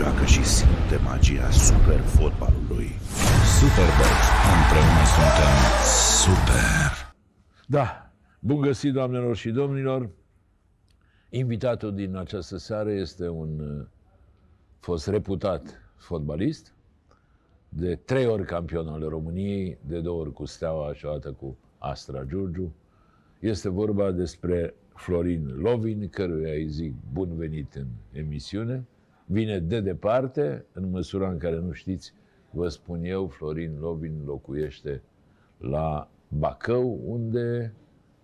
joacă și simte magia super fotbalului. Superbox. Împreună suntem Super! Da, bun găsit, doamnelor și domnilor. Invitatul din această seară este un uh, fost reputat fotbalist, de trei ori campion al României, de două ori cu Steaua și o dată cu Astra Giurgiu. Este vorba despre Florin Lovin, căruia îi zic bun venit în emisiune. Vine de departe, în măsura în care nu știți, vă spun eu, Florin Lovin locuiește la Bacău, unde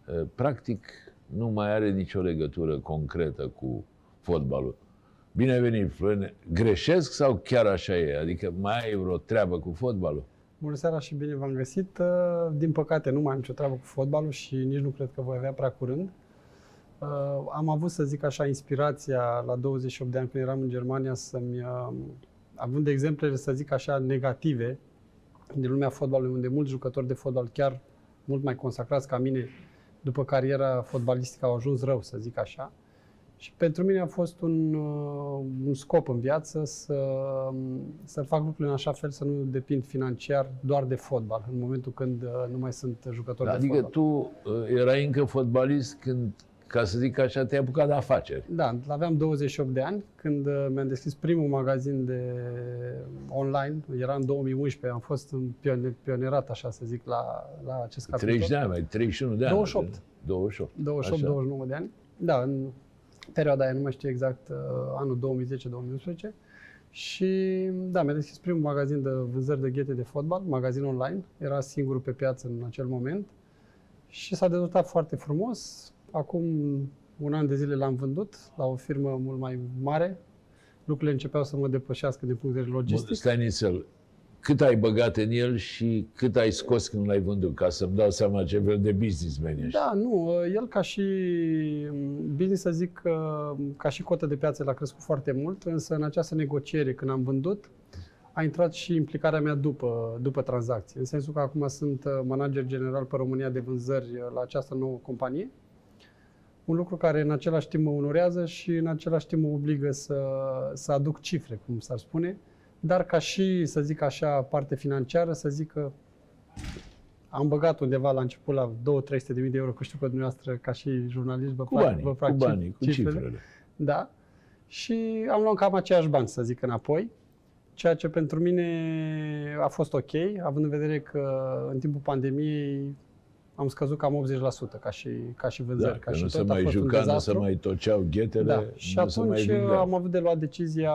eh, practic nu mai are nicio legătură concretă cu fotbalul. Bine ai venit, Florin. Greșesc sau chiar așa e? Adică mai ai vreo treabă cu fotbalul? Bună seara și bine v-am găsit. Uh, Din păcate nu mai am nicio treabă cu fotbalul și nici nu cred că voi avea prea curând. Uh, Am avut, să zic așa, inspirația la 28 de ani când eram în Germania să-mi... uh, Având de exemple, să zic așa, negative din lumea fotbalului, unde mulți jucători de fotbal chiar mult mai consacrați ca mine după cariera fotbalistică au ajuns rău, să zic așa. Și pentru mine a fost un, uh, un scop în viață să, să fac lucrurile în așa fel să nu depind financiar doar de fotbal, în momentul când uh, nu mai sunt jucător de Adică fotbal. tu uh, erai încă fotbalist când, ca să zic așa, te-ai apucat de afaceri. Da, aveam 28 de ani când uh, mi-am deschis primul magazin de online. Era în 2011, am fost în pione- pionerat, așa să zic, la, la acest capitol. 30 de ani, mai 31 de ani. 28. 28. 28-29 de ani. Da, în perioada aia, nu mai știu exact, uh, anul 2010-2011. Și da, mi-a deschis primul magazin de vânzări de ghete de fotbal, magazin online. Era singurul pe piață în acel moment. Și s-a dezvoltat foarte frumos. Acum un an de zile l-am vândut la o firmă mult mai mare. Lucrurile începeau să mă depășească din punct de vedere Bun, logistic. Stai nițel. Cât ai băgat în el și cât ai scos când l-ai vândut, ca să-mi dau seama ce fel de businessman ești. Da, nu, el ca și business, să zic, că ca și cotă de piață l-a crescut foarte mult, însă în această negociere, când am vândut, a intrat și implicarea mea după, după tranzacție. În sensul că acum sunt uh, manager general pe România de vânzări uh, la această nouă companie. Un lucru care în același timp mă onorează și în același timp mă obligă să, să aduc cifre, cum s-ar spune, dar ca și, să zic așa, parte financiară, să zic că am băgat undeva la început la 2-300 de mii de euro, că știu că dumneavoastră, ca și jurnalist, vă Cu fac, banii, vă fac cu cif- banii, cu cifrele. Da. Și am luat cam aceiași bani, să zic, înapoi. Ceea ce pentru mine a fost ok, având în vedere că în timpul pandemiei am scăzut cam 80% ca și, ca și vânzări. Da, ca că și nu tot se a mai fost un juca, nu se dezastru. mai toceau ghetele, Da, și nu se mai atunci vindeau. am avut de luat decizia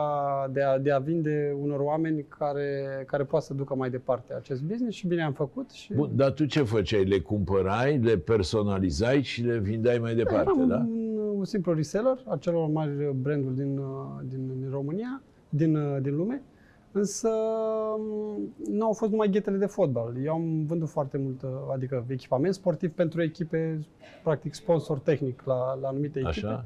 de a, de a vinde unor oameni care, care poate să ducă mai departe acest business și bine am făcut. Și Bun, dar tu ce făceai? Le cumpărai, le personalizai și le vindeai mai departe, Eram da? un, un simplu reseller a celor mari branduri din, uh, din, din România, din, uh, din lume, însă um, nu au fost numai ghetele de fotbal. Eu am vândut foarte mult, uh, adică echipament sportiv pentru echipe, practic sponsor tehnic la, la anumite echipe. Așa?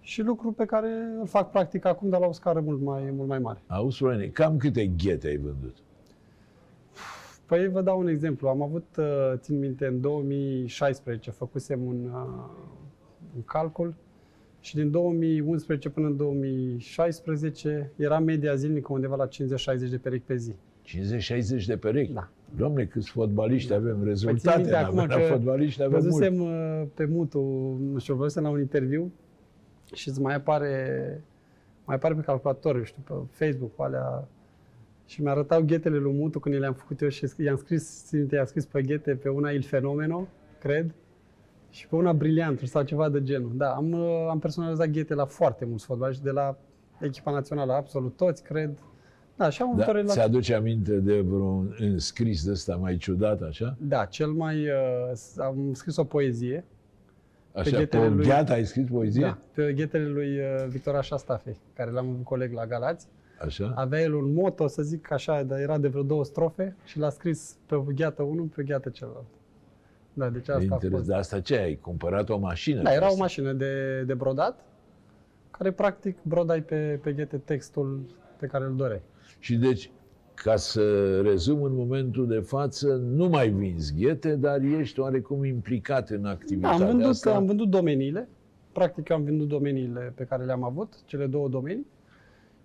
Și lucru pe care îl fac practic acum, dar la o scară mult mai, mult mai mare. Auzi, Florine, cam câte ghete ai vândut? Păi vă dau un exemplu. Am avut, uh, țin minte, în 2016 făcusem un, uh, un calcul și din 2011 până în 2016 era media zilnică undeva la 50-60 de perechi pe zi. 50-60 de perechi? Da. Doamne, câți fotbaliști avem, țin rezultate minte n-avem, acum dar că fotbaliști avem mult. Văzusem uh, pe Mutu, nu știu, văzusem la un interviu și îți mai apare, mai apare pe calculator, eu știu, pe Facebook, pe alea, și mi-arătau ghetele lui Mutu când le-am făcut eu și i-am scris, țin minte, i-am scris pe ghete pe una Il Fenomeno, cred, și pe una Brilliant sau ceva de genul. Da, am, uh, am personalizat ghete la foarte mulți fotbaliști, de la echipa națională, absolut toți, cred. Da, și am avut o Da, relație. ți-aduce aminte de vreun înscris de ăsta mai ciudat, așa? Da, cel mai... Uh, s- am scris o poezie, Așa, pe, ghetele o lui- gheată ai scris poezie? Da, pe ghetele lui uh, Victor Așastafe, care l-am avut coleg la Galați. Așa? Avea el un moto, să zic așa, dar era de vreo două strofe și l-a scris pe gheată unul, pe gheată celălalt. Da, deci asta a Interes. fost. De asta ce ai? Cumpărat o mașină? Da, era o Asta. mașină de, de brodat, care practic brodai pe, pe ghete textul pe care îl doreai. Și deci, ca să rezum în momentul de față, nu mai vinzi ghete, dar ești oarecum implicat în Da, activitatea am vândut, asta. am vândut domeniile, practic am vândut domeniile pe care le-am avut, cele două domenii,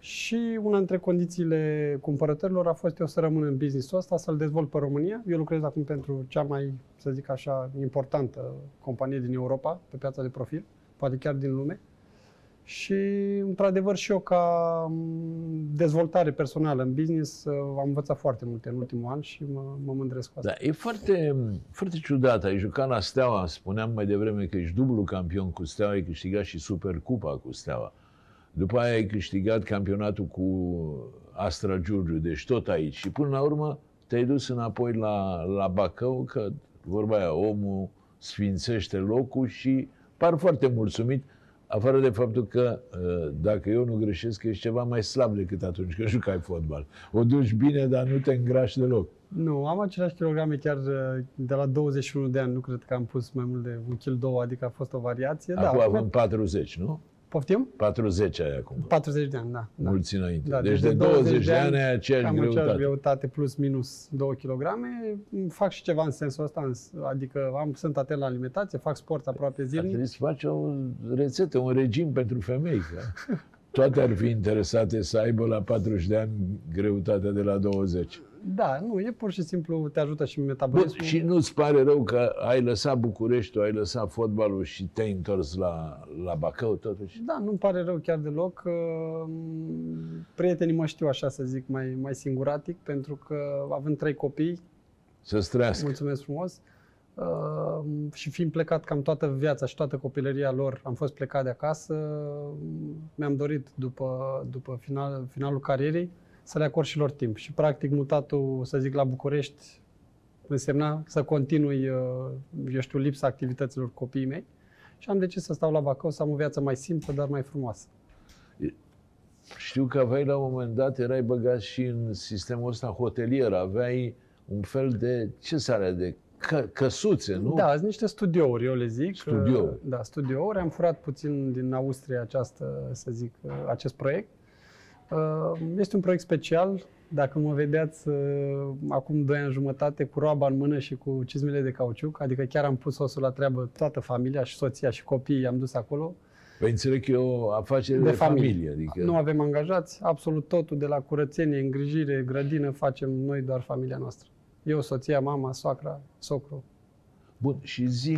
Și una dintre condițiile cumpărătorilor a fost eu să rămân în business-ul ăsta, să-l dezvolt pe România. Eu lucrez acum pentru cea mai, să zic așa, importantă companie din Europa, pe piața de profil, poate chiar din lume. Și, într-adevăr, și eu, ca m, dezvoltare personală în business, uh, am învățat foarte multe în ultimul an și mă, mă mândresc cu asta. Da, e foarte, foarte ciudat. Ai jucat la Steaua, spuneam mai devreme că ești dublu campion cu Steaua, ai câștigat și Supercupa cu Steaua. După aia ai câștigat campionatul cu Astra Giurgiu, deci tot aici. Și până la urmă te-ai dus înapoi la, la Bacău, că vorba aia, omul sfințește locul și par foarte mulțumit, afară de faptul că, uh, dacă eu nu greșesc, ești ceva mai slab decât atunci când jucai fotbal. O duci bine, dar nu te îngrași deloc. Nu, am aceleași kilograme chiar uh, de la 21 de ani. Nu cred că am pus mai mult de un kil 2, adică a fost o variație. Acum da, avem 40, nu? Poftim? 40 ai acum. 40 de ani, da. da. Mulți înainte. Da, deci de 20 de ani ai aceeași cam greutate. aceeași greutate plus minus 2 kg. Fac și ceva în sensul ăsta, în- adică am, sunt atent la alimentație, fac sport aproape Ar zilnic. trebui să faci o rețetă, un regim pentru femei. Că toate ar fi interesate să aibă la 40 de ani greutatea de la 20. Da, nu, e pur și simplu te ajută și Bun, metabolismul. și nu-ți pare rău că ai lăsat Bucureștiul, ai lăsat fotbalul și te-ai întors la, la Bacău totuși? Da, nu-mi pare rău chiar deloc. că, m, Prietenii mă știu așa să zic mai, mai singuratic, pentru că având trei copii, Să-ți trăiască. mulțumesc frumos, uh, și fiind plecat cam toată viața și toată copilăria lor, am fost plecat de acasă, mi-am dorit după, după final, finalul carierei să le acord și lor timp. Și practic mutatul, să zic, la București însemna să continui, uh, eu știu, lipsa activităților copiii mei. Și am decis să stau la Bacău, să am o viață mai simplă, dar mai frumoasă. Știu că aveai la un moment dat, erai băgat și în sistemul ăsta hotelier, aveai un fel de, ce sare, de că, căsuțe, nu? Da, sunt niște studiouri, eu le zic. Studiouri. Uh, Da, studiouri. Am furat puțin din Austria această, să zic, uh, acest proiect. Uh, Este un proiect special. Dacă mă vedeați uh, acum 2 ani jumătate cu roaba în mână și cu cizmele de cauciuc, adică chiar am pus osul la treabă toată familia și soția și copiii am dus acolo. Păi înțeleg că e o afacere de, De familie. familie. Adică... Nu avem angajați, absolut totul, de la curățenie, îngrijire, grădină, facem noi doar familia noastră. Eu, soția, mama, soacra, socru. Bun, și zi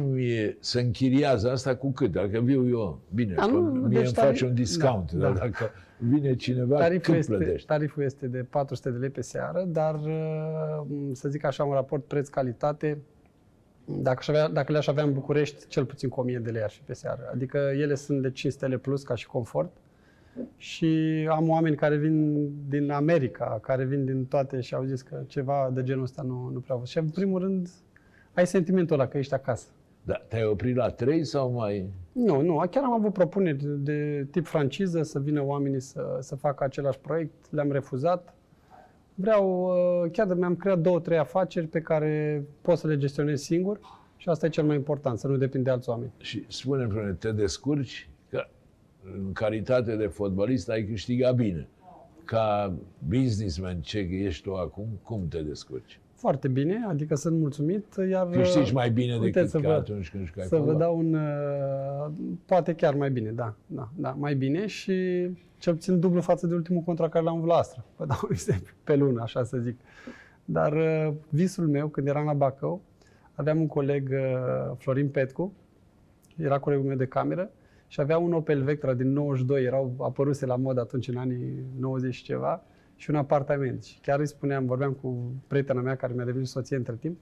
să închiriază asta cu cât? Dacă viu eu, bine, Da, da, nu, mie deci îmi tari- faci un discount, da, dar da. dacă vine cineva, Tariful cât este, plătești? tariful este de 400 de lei pe seară, dar uh, să zic așa, un raport preț-calitate, dacă, aș avea, dacă le-aș avea în București, cel puțin cu 1000 de lei ar fi pe seară. Adică ele sunt de 5 stele plus ca și confort. Și am oameni care vin din America, care vin din toate și au zis că ceva de genul ăsta nu, nu prea a fost. Și în primul rând, ai sentimentul ăla că ești acasă. Da, te-ai oprit la 3 sau mai... Nu, nu. Chiar am avut propuneri de tip franciză să vină oamenii să, să facă același proiect. Le-am refuzat. Vreau, uh, chiar mi-am creat două, trei afaceri pe care pot să le gestionez singur și asta e cel mai important, să nu depind de alți oameni. Și spune-mi, te descurci că în calitate de fotbalist ai câștigat bine. Ca businessman ce ești tu acum, cum te descurci? Foarte bine, adică sunt mulțumit, iar... Câștigi mai bine uite, decât să ca vă- atunci când jucai Să vă fotbal? dau un... uh, Poate chiar mai bine, da, da, da, mai bine și cel puțin dublu față de ultimul contract care l-am avut la Astra. Vă dau un exemplu, pe lună, așa să zic. Dar uh, visul meu, când eram la Bacău, aveam un coleg, uh, Florin Petcu, era colegul meu de cameră, și avea un Opel Vectra din 92, erau apăruse la mod atunci în anii 90 și ceva, și un apartament. Și chiar îi spuneam, vorbeam cu prietena mea care mi-a devenit soție între timp,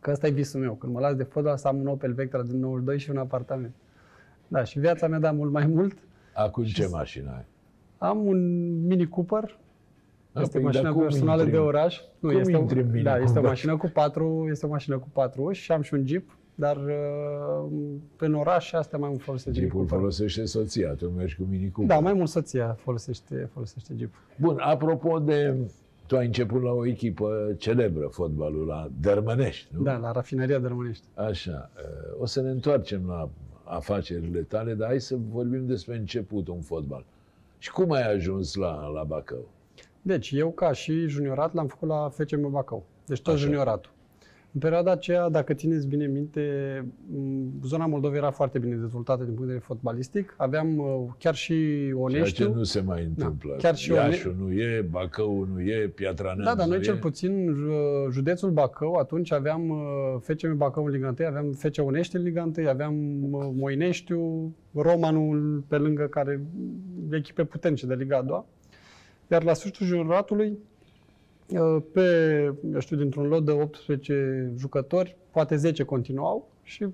că ăsta e visul meu. Când mă las de fotbal, să am un Opel Vectra din 92 și un apartament. Da, și viața mea da mult mai mult. Acum ce mașină ai? Am un Mini Cooper, Ah, este păi, dar mașina cum personală intri de în- oraș. Nu, cum este, intri în o, Mini da, este o Cooper? mașină cu patru, este o mașină cu patru uși și am și un Jeep, dar uh, în oraș și astea mai mult folosesc Mini Jeepul Cooper. folosește soția, tu mergi cu Mini Cooper. Da, mai mult soția folosește, folosește Jeep. Bun, apropo de... Tu ai început la o echipă celebră, fotbalul, la Dărmănești, nu? Da, la rafineria de Românești. Așa. O să ne întoarcem la afacerile tale, dar hai să vorbim despre începutul în fotbal. Și cum ai ajuns la, la Bacău? Deci, eu ca și juniorat l-am făcut la FCM Bacău. Deci tot Așa. junioratul. În perioada aceea, dacă țineți bine minte, m, zona Moldovei era foarte bine dezvoltată din punct de vedere fotbalistic. Aveam uh, chiar și Ceea ce Oneștiu. nu se mai întâmplă. chiar și Iașul nu e, Bacău nu e, Piatra Neamț Da, dar noi nu cel e. puțin ju- județul Bacău, atunci aveam uh, FCM Bacău în Liga 1, aveam FC Onești în Liga 1, aveam uh, Moineștiu, Romanul pe lângă care echipe puternice de Liga a doua. Iar la sfârșitul junioratului, uh, pe, eu știu, dintr-un lot de 18 jucători, poate 10 continuau și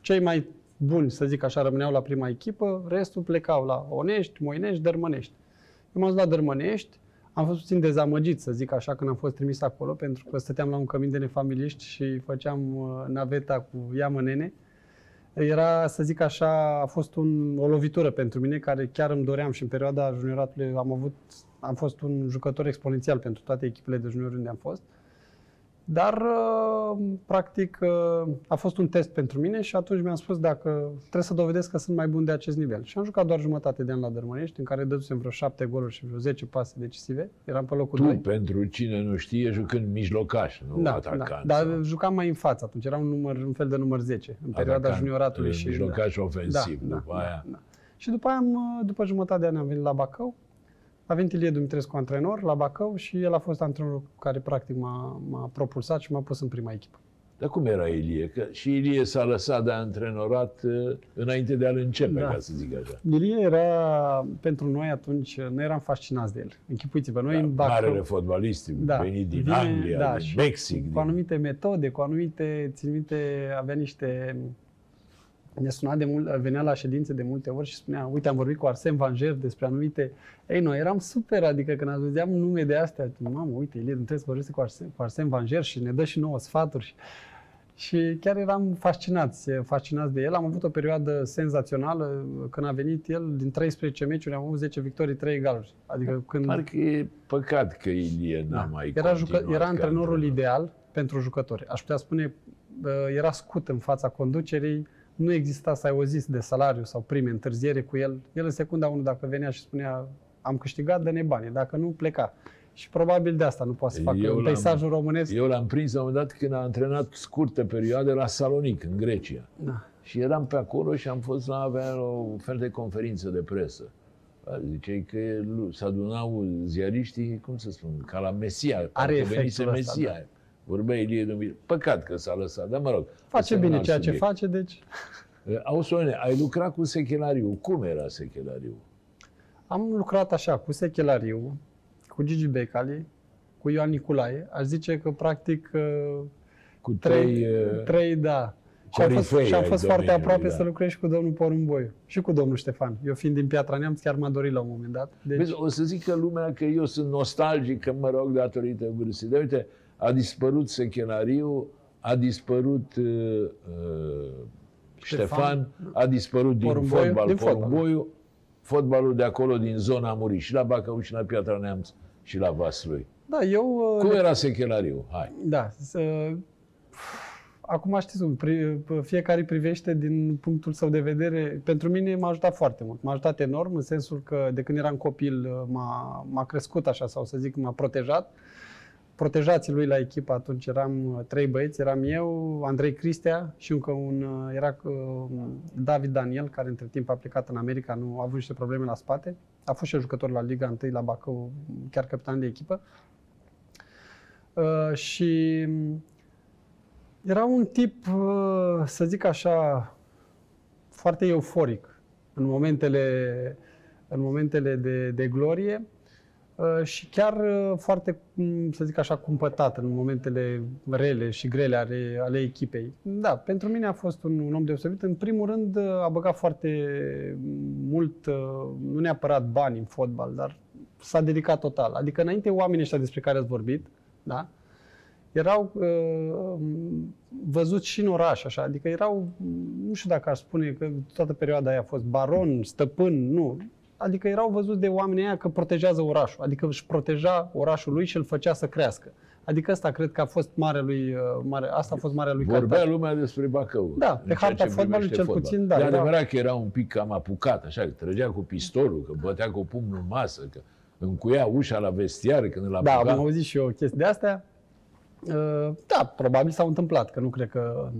cei mai buni, să zic așa, rămâneau la prima echipă, restul plecau la Onești, Moinești, Dărmănești. Eu m-am dus la Dărmănești, am fost puțin dezamăgit, să zic așa, când am fost trimis acolo, pentru că stăteam la un cămin de nefamiliști și făceam uh, naveta cu iamă nene. Era, să zic așa, a fost un, o lovitură pentru mine, care chiar îmi doream și în perioada junioratului am avut, am fost un jucător exponențial pentru toate echipele de juniori unde am fost. Dar, uh, practic, uh, a fost un test pentru mine și atunci mi-am spus dacă trebuie să dovedesc că sunt mai bun de acest nivel. Și am jucat doar jumătate de an la Dărmănești, în care dădusem vreo șapte goluri și vreo 10 pase decisive. Eram pe locul Tu, 2. pentru cine nu știe, jucând mijlocaș, nu Da, atacant. da, sau dar jucam mai în față atunci, era un, număr, un fel de număr 10 în perioada atacant, junioratului și Mijlocaș ofensiv, da, după da, aia. Da, da. Și după aia, am, după jumătate de an am venit la Bacău. A venit Ilie Dumitrescu antrenor la Bacău și el a fost antrenorul care practic m-a, m-a propulsat și m-a pus în prima echipă. Dar cum era Ilie? Că și Ilie s-a lăsat de antrenorat uh, înainte de a-l începe, Da. ca să zic așa. Ilie era, pentru noi atunci, noi eram fascinați de el. Închipuiți-vă, noi în Da, Bacău... Marele fotbalist, Da, venit din vine- Anglia, da, din și Mexic. cu din... anumite metode, cu anumite, țin minte, avea niște ne suna de mult, venea la ședințe de multe ori și spunea, uite, am vorbit cu Arsen Vanger despre anumite... Ei, noi eram super, adică când auzeam nume de astea, mamă, uite, Ilie Dumitrescu vorbește cu Arsen, cu Arsen Vanger și ne dă și nouă sfaturi. Și, și chiar eram fascinați, fascinați de el. Am avut o perioadă senzațională. Când a venit el, din 13 meciuri, am avut 10 victorii, 3 egaluri. Adică când... Parcă e păcat că Ilie n-a Da. mai Era, jucă, continuat era ca antrenorul antrenor. ideal pentru jucători. Aș putea spune, uh, era scut în fața conducerii, nu exista să ai o zi de salariu sau prime, întârziere cu el. El în secunda 1, dacă venea și spunea, am câștigat, dă-ne bani. Dacă nu, pleca. Și probabil de asta nu poate să facă Eu în l-am- peisajul românesc. Eu l-am prins la un moment dat când a antrenat scurtă perioadă la Salonic, în Grecia. Da. Și eram pe acolo și am fost la avea o fel de conferință de presă. Ziceai că se adunau ziariștii, cum să spun, ca la Mesia. parcă efectul venise ăsta, Mesia. da. Vorbea Ilie Dumitrescu. Păcat că s-a lăsat, dar mă rog. Face ăsta e un bine alt ceea ce subiect. face, deci... Ausone, ai lucrat cu Sechelariu. Cum era Sechelariu? Am lucrat așa cu Sechelariu, cu Gigi Becali, cu Ioan Niculae. Aș zice că practic uh, Cu trei... trei, uh, trei da. Și am fost, corifei și am ai fost foarte domeniului, aproape da. să lucrez și cu domnul Porumboiu și cu domnul Ștefan. Eu fiind din Piatra Neamț, chiar m-a dorit la un moment dat. Deci, Vezi, o să zică lumea că eu sunt nostalgic, că mă rog, datorită vârstei. Dar uite, a dispărut Sechelariu, a dispărut uh, uh, Ștefan, Ștefan, a dispărut din Porumboiu, fotbal din fotbal. Porumboiu, fotbalul de acolo, din zona a murit. Și la Bacăuș, și la Piatra Neamț, și la Vaslui. da, eu... Cum era Sechelariu? Hai. Da, să, acum știți, cum, pri, fiecare privește din punctul său de vedere. Pentru mine m-a ajutat foarte mult. M-a ajutat enorm în sensul că de când eram copil m-a, m-a crescut așa sau să zic m-a protejat. Protejații lui la echipă atunci eram uh, trei băieți, eram eu, Andrei Cristea și încă un, uh, era uh, David Daniel, care între timp a plecat în America, nu a avut niște probleme la spate. A fost și el jucător la Liga 1 la Bacău, chiar capitan de echipă. Uh, și era un tip, uh, să zic așa, foarte euforic în momentele, în momentele de, de glorie uh, și chiar uh, foarte, m, să zic așa, cumpătat în momentele rele și grele ale, ale echipei. Da, pentru mine a fost un, un om deosebit. În primul rând uh, a băgat foarte mult, uh, nu neapărat bani în fotbal, dar s-a dedicat total. Adică înainte oamenii ăștia despre care ați vorbit, da? erau uh, văzuți și în oraș, așa, adică erau, nu știu dacă aș spune că toată perioada aia a fost baron, stăpân, nu. Adică erau văzuți de oamenii aia că protejează orașul, adică își proteja orașul lui și îl făcea să crească. Adică asta cred că a fost mare lui, uh, mare, asta a fost marea lui Vorbea calitate. lumea despre Bacău. Da, în pe ceea harta ce fotbalului privește cel fotbal. puțin, da, E era- adevărat că era un pic cam apucat, așa, că trăgea cu pistolul, că bătea cu pumnul în masă, că încuia ușa la vestiar când îl Da, apuca. am auzit și eu chestii de astea. Uh, Da, probabil s-au întâmplat, că nu cred că...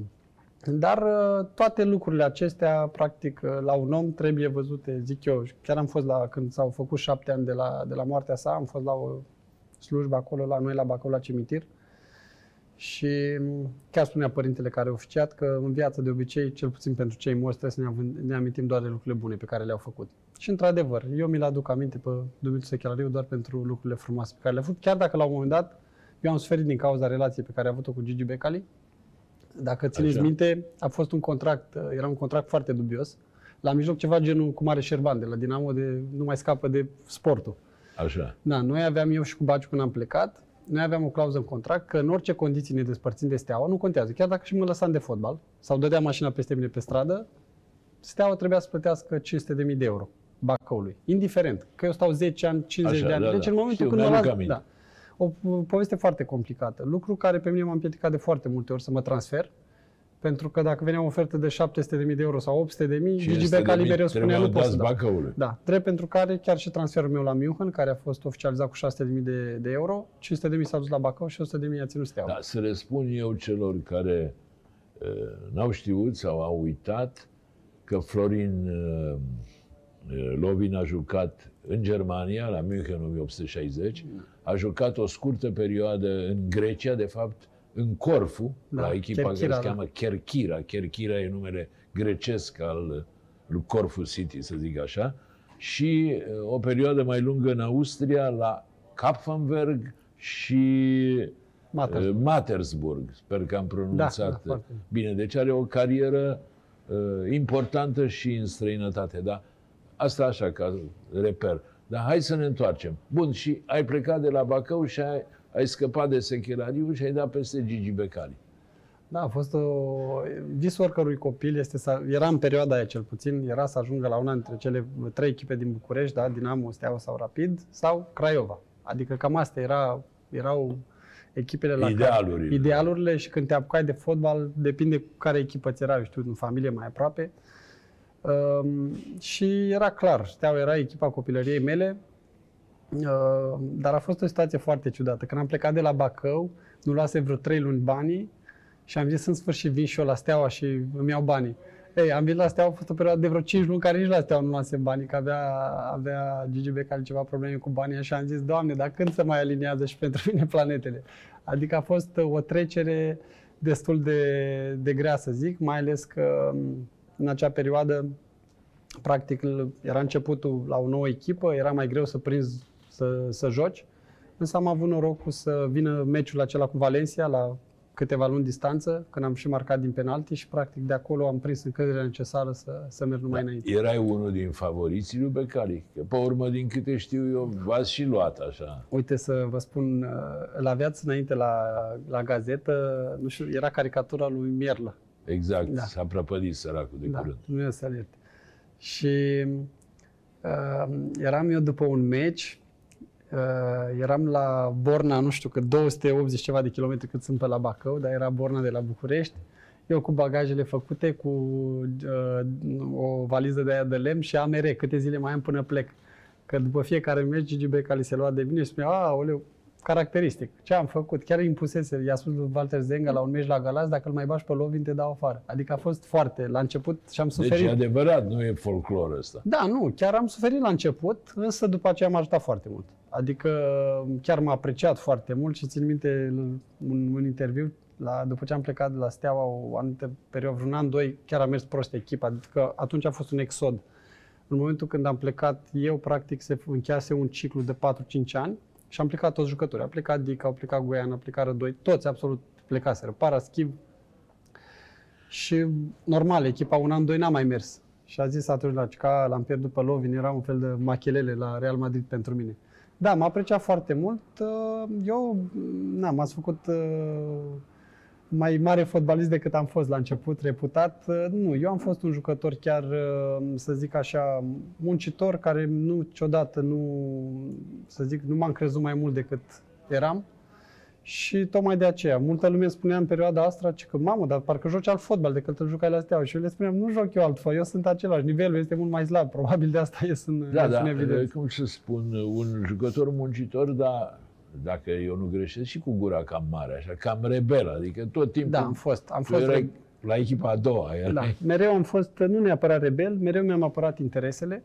Dar uh, toate lucrurile acestea, practic, uh, la un om trebuie văzute, zic eu. Chiar am fost la, când s-au făcut șapte ani de la, de la moartea sa, am fost la o slujbă acolo, la noi, la Bacău, la cimitir. Și m, chiar spunea părintele care a oficiat că în viață, de obicei, cel puțin pentru cei morți, trebuie să ne, având- ne amintim doar de lucrurile bune pe care le-au făcut. Și într-adevăr, eu mi-l aduc aminte pe Dumitru Sechelariu doar pentru lucrurile frumoase pe care le-a făcut, chiar dacă la un moment dat eu am suferit din cauza relației pe care a avut-o cu Gigi Becali. Dacă țineți Așa. minte, a fost un contract, era un contract foarte dubios. La mijloc ceva genul cu Mare Șerban de la Dinamo de nu mai scapă de sportul. Așa. Da, noi aveam, eu și cu Baciu când am plecat, noi aveam o clauză în contract că în orice condiții ne despărțim de Steaua, nu contează, chiar dacă și mă lăsam de fotbal sau dădea mașina peste mine pe stradă, Steaua trebuia să plătească 500.000 de euro Bacăului. Indiferent, că eu stau 10 ani, 50 Așa, de ani. da, deci da. în momentul Știu, când mă mi-aduc las, aminte. da. O po- poveste foarte complicată. Lucru care pe mine m-a împiedicat de foarte multe ori să mă transfer. Pentru că dacă venea o ofertă de 700.000 de euro sau 800.000, Gigi Becali mereu spunea nu pot să dau. Bacăului. Da, drept pentru care chiar și transferul meu la München, care a fost oficializat cu 600.000 de, de euro, 500.000 s-a dus la Bacău și 100.000 a ținut steaua. Da, să le spun eu celor care uh, n-au știut sau au uitat că Florin uh, uh, Lovin a jucat în Germania, la München 1860, a jucat o scurtă perioadă în Grecia, de fapt în Corfu, Da, la echipa care Kerkira, se da. cheamă Kerkira. Kerkira e numele grecesc al lui Corfu City, să zic așa, și uh, o perioadă mai lungă în Austria, la Kapfenberg și Mater. uh, Mattersburg. Sper că am Da, pronunțat da, uh, foarte. bine. Deci are o carieră uh, importantă și în străinătate, da? Asta așa, ca reper. Dar hai să ne întoarcem. Bun, și ai plecat de la Bacău și ai, ai scăpat de Sechelariu și ai dat peste Gigi Becali. Da, a fost o... Visul oricărui copil este să... Era în perioada aia cel puțin, era să ajungă la una dintre cele trei echipe din București, da, Dinamo, Steaua sau Rapid, sau Craiova. Adică cam astea era, erau echipele la Idealurile. Care, idealurile și când te apucai de fotbal, depinde cu care echipă ți era, eu știu, în familie mai aproape. Um, și era clar, Steaua era echipa copilăriei mele, uh, dar a fost o situație foarte ciudată. Când am plecat de la Bacău, nu luase vreo trei luni banii și am zis în sfârșit vin și eu la Steaua și îmi iau banii. Ei, am venit la Steaua, a fost o perioadă de vreo 5 luni care nici la Steaua nu luasem banii, că avea, avea Gigi Becali ceva probleme cu banii și am zis, Doamne, dar când se mai aliniază și pentru mine planetele? Adică a fost o trecere destul de, de grea, să zic, mai ales că m, în acea perioadă, practic, era începutul la o nouă echipă, era mai greu să prinzi, să, să joci, însă am avut norocul să vină meciul acela cu Valencia la câteva luni distanță, când am și marcat din penalti și practic de acolo am prins încrederea necesară să, să merg numai înainte. Erai unul din favoriții lui Becali. Că pe urmă, din câte știu eu, v-ați și luat așa. Uite să vă spun, uh, îl aveați înainte la, la gazetă, nu știu, era caricatura lui Mierlă. Exact, Da. s-a prăpădit săracul de da, curând. Dumnezeu să alerte. Și uh, eram eu după un meci, uh, eram la Borna, nu știu cât, 280 ceva de kilometri cât sunt pe la Bacău, dar era Borna de la București. Eu cu bagajele făcute, cu uh, o valiză de aia de lemn și AMR, câte zile mai am până plec. Că după fiecare meci, Gigi Becali se lua de bine și spunea, a, oleu, caracteristic. Ce am făcut? Chiar îi impusese, i-a spus lui Walter Zenga la un meci la Galați, dacă îl mai bași pe Lovin, te dau afară. Adică a fost foarte, la început și am suferit. Deci e adevărat, nu e folclor ăsta. Da, nu, chiar am suferit la început, însă după aceea m-a ajutat foarte mult. Adică chiar m-a apreciat foarte mult și țin minte un, un interviu, la, după ce am plecat de la Steaua o anumită perioadă, vreun an, doi, chiar a mers prost echipa, adică atunci a fost un exod. În momentul când am plecat, eu practic se încheiase un ciclu de 4-5 ani și am plecat toți jucătorii. A plecat Dica, au plecat Goian, a plecat Rădoi, toți absolut plecaseră. Paraschiv, și normal, echipa un an, doi n-a mai mers. Și a zis atunci la CCA, l-am pierdut pe Lovin, era un fel de machelele la Real Madrid pentru mine. Da, m-a apreciat foarte mult. Uh, Eu, na, m-ați făcut uh, mai mare fotbalist decât am fost la început, reputat. Uh, Nu, eu am fost un jucător chiar, uh, să zic așa, muncitor, care nu niciodată nu, să zic, nu m-am crezut mai mult decât eram. Și tocmai de aceea, multă lume spunea în perioada asta ci că, mamă, dar parcă joci alt fotbal decât îl jucai la Steaua. Și eu le spuneam, nu joc eu altfel, eu sunt același, nivelul este mult mai slab, probabil de asta ies în, Da, ies da, în evidență. cum să spun, un jucător muncitor, dar dacă eu nu greșesc, și cu gura cam mare, așa, cam rebel, adică tot timpul... Da, am fost. Am tu fost erai la echipa a doua, erai... Da, mereu am fost, nu neapărat rebel, mereu mi-am apărat interesele.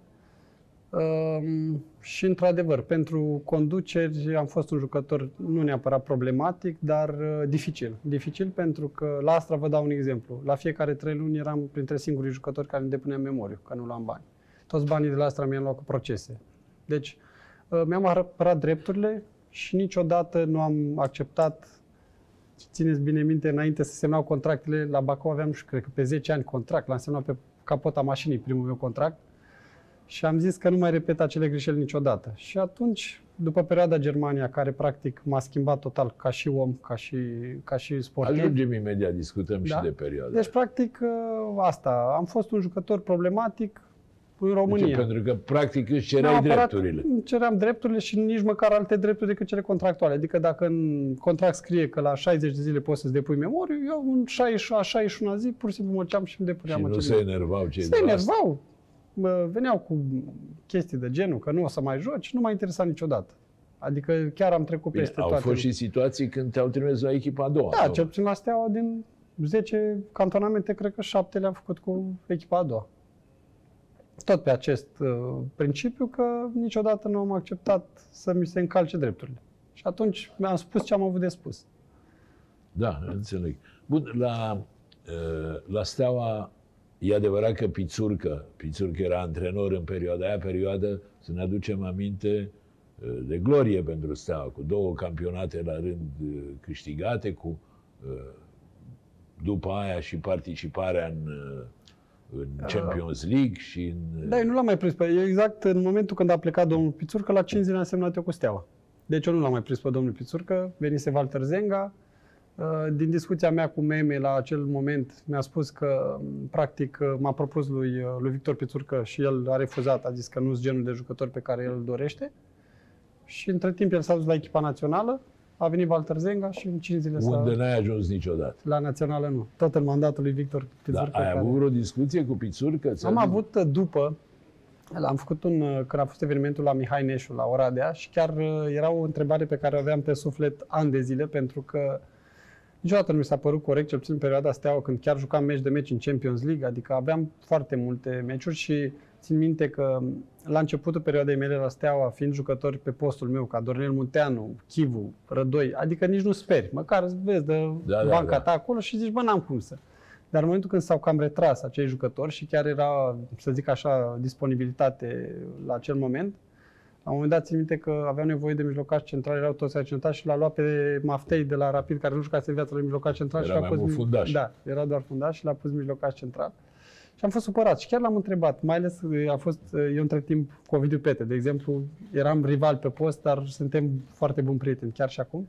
Um, și într-adevăr, pentru conduceri am fost un jucător nu neapărat problematic, dar uh, dificil. Dificil pentru că la Astra vă dau un exemplu. La fiecare trei luni eram printre singurii jucători care îmi depuneam memoriu, că nu luam bani. Toți banii de la Astra mi-am luat cu procese. Deci, uh, mi-am apărat drepturile și niciodată nu am acceptat țineți bine minte, înainte să semnau contractele, la Bacău aveam, și cred că pe 10 ani contract, l-am semnat pe capota mașinii, primul meu contract. Și am zis că nu mai repet acele greșeli niciodată. Și atunci, după perioada Germania, care practic m-a schimbat total ca și om, ca și, ca și sportiv. Ajungem imediat, discutăm Da. și de perioada. Deci, practic, ă, asta. Am fost un jucător problematic în România. De ce? Pentru că, practic, îți Mi-am cereai apărat- drepturile. îmi Ceream drepturile și nici măcar alte drepturi decât cele contractuale. Adică dacă în contract scrie că la 60 de zile poți să-ți depui memoriu, eu în 60, a 61 zi pur și simplu mă ceam și îmi depuneam Și nu acele se enervau cei se de la asta. enervau. Mă, veneau cu chestii de genul că nu o să mai joci, nu m-a interesat niciodată. Adică chiar am trecut Bine, peste au toate. fost și situații când te-au trimis la echipa a doua. Da, sau- cel puțin la Steaua din 10 cantonamente, cred că 7 le-am făcut cu echipa a doua. Tot pe acest uh, principiu că niciodată nu am acceptat să mi se încalce drepturile. Și atunci mi-am spus ce am avut de spus. Da, înțeleg. Bun, la, uh, la Steaua e adevărat că Pițurcă, Pițurcă era antrenor în perioada aia, perioadă, să ne aducem aminte, uh, de glorie pentru Steaua, cu două campionate la rând uh, câștigate, cu uh, după aia și participarea în, uh, în Champions League și în... Da, eu nu l-am mai prins pe exact în momentul când a plecat domnul Pițurcă, la 5 zile am semnat eu cu Steaua. Deci eu nu l-am mai prins pe domnul Pițurcă, venise Walter Zenga. Uh, Din discuția mea cu Meme la acel moment mi-a spus că m, practic uh, m-a propus lui, uh, lui Victor Pițurcă și el a refuzat, a zis că nu sunt genul de jucător pe care el îl dorește. Și între timp el s-a dus la echipa națională, a venit Walter Zenga și în 5 zile unde s-a... n-ai ajuns niciodată. La națională nu. Tot în mandatul lui Victor Da, Pițurcă. ai care- avut vreo discuție cu Pițurcă? Ți-a am zis? avut uh, după, am făcut un, uh, când a fost evenimentul la Mihai Neșu, la Oradea, și chiar uh, era o întrebare pe care o aveam pe suflet ani de zile, pentru că niciodată nu mi s-a părut corect, cel puțin în perioada Steaua, când chiar jucam meci de meci în Champions League, adică aveam foarte multe meciuri și țin minte că la începutul perioadei mele la Steaua, fiind jucători pe postul meu, ca Dornel Munteanu, Chivu, Rădoi, adică nici nu speri, măcar îți vezi de Da, da, banca da. ta acolo și zici, bă, n-am cum să. Dar în momentul când s-au cam retras acei jucători și chiar era, să zic așa, disponibilitate la acel moment, la un moment dat țin minte că aveau nevoie de mijlocaș central, erau toți accidentați și l-a luat pe Maftei de la Rapid, care nu jucase în viața lui mijlocaș central Era și l-a mai pus mult fundaș. Da, era doar fundaș și l-a pus mijlocaș central. Și am fost supărat și chiar l-am întrebat, mai ales a fost, eu între timp cu Ovidiu Pete, de exemplu, eram rival pe post, dar suntem foarte buni prieteni, chiar și acum.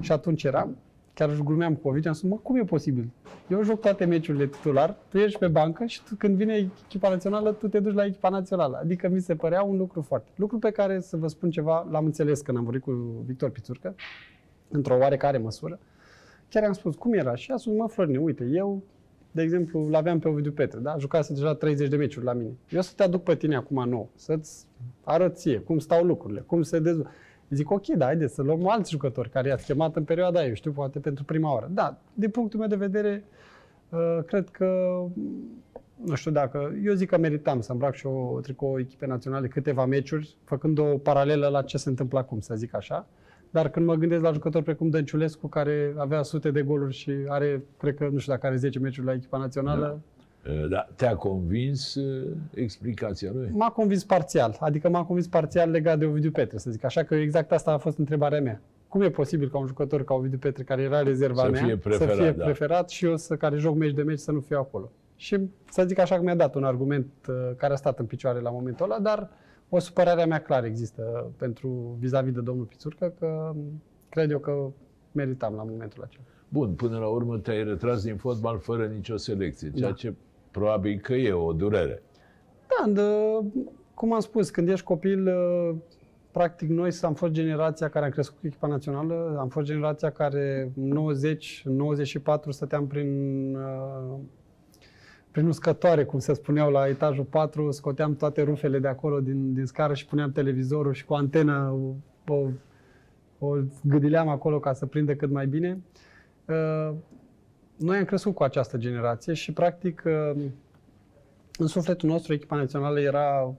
Și atunci eram, chiar își glumeam cu Ovidiu, am spus, mă, cum e posibil? Eu joc toate meciurile titular, tu ești pe bancă și tu, când vine echipa națională, tu te duci la echipa națională. Adică mi se părea un lucru foarte. Lucru pe care, să vă spun ceva, l-am înțeles când am vorbit cu Victor Pițurcă, într-o oarecare măsură. Chiar i-am spus, cum era? Și a spus, mă, Florin, uite, eu, de exemplu, l-aveam pe Ovidiu Petre, da? Jucase deja 30 de meciuri la mine. Eu să te aduc pe tine acum nou, să-ți arăt ție cum stau lucrurile, cum se dezvoltă. Zic, ok, da, haideți să luăm alți jucători care i-ați chemat în perioada aia, eu știu, poate pentru prima oară. Da, din punctul meu de vedere, uh, cred că, nu știu dacă, eu zic că meritam să îmbrac și o tricou echipe naționale câteva meciuri, făcând o paralelă la ce se întâmplă acum, să zic așa. Dar când mă gândesc la jucători precum Dănciulescu, care avea sute de goluri și are, cred că, nu știu dacă are 10 meciuri la echipa națională, Uh, Da, te-a convins uh, explicația lui? M-a convins parțial, adică m-a convins parțial legat de Ovidiu Petre, să zic așa, că exact asta a fost întrebarea mea. Cum e posibil ca un jucător ca Ovidiu Petre, care era rezerva Să mea, fie preferat, să fie da. preferat și eu să, care joc meci de meci să nu fiu acolo? Și să zic așa că mi-a dat un argument uh, care a stat în picioare la momentul ăla, dar o supărare a mea clar există pentru vis-a-vis de domnul Pițurcă, că cred eu că meritam la momentul acela. Bun, până la urmă te-ai retras din fotbal fără nicio selecție, ceea Da. ce probabil că e o durere. Da, de, cum am spus, când ești copil, uh, practic noi am fost generația care am crescut cu echipa națională, am fost generația care în 90, în 94 stăteam prin, uh, prin uscătoare, cum se spuneau la etajul 4, scoteam toate rufele de acolo din, din scară și puneam televizorul și cu antenă o, o o gâdileam acolo ca să prindă cât mai bine. Uh, Noi am crescut cu această generație și, practic, uh, în sufletul nostru, echipa națională era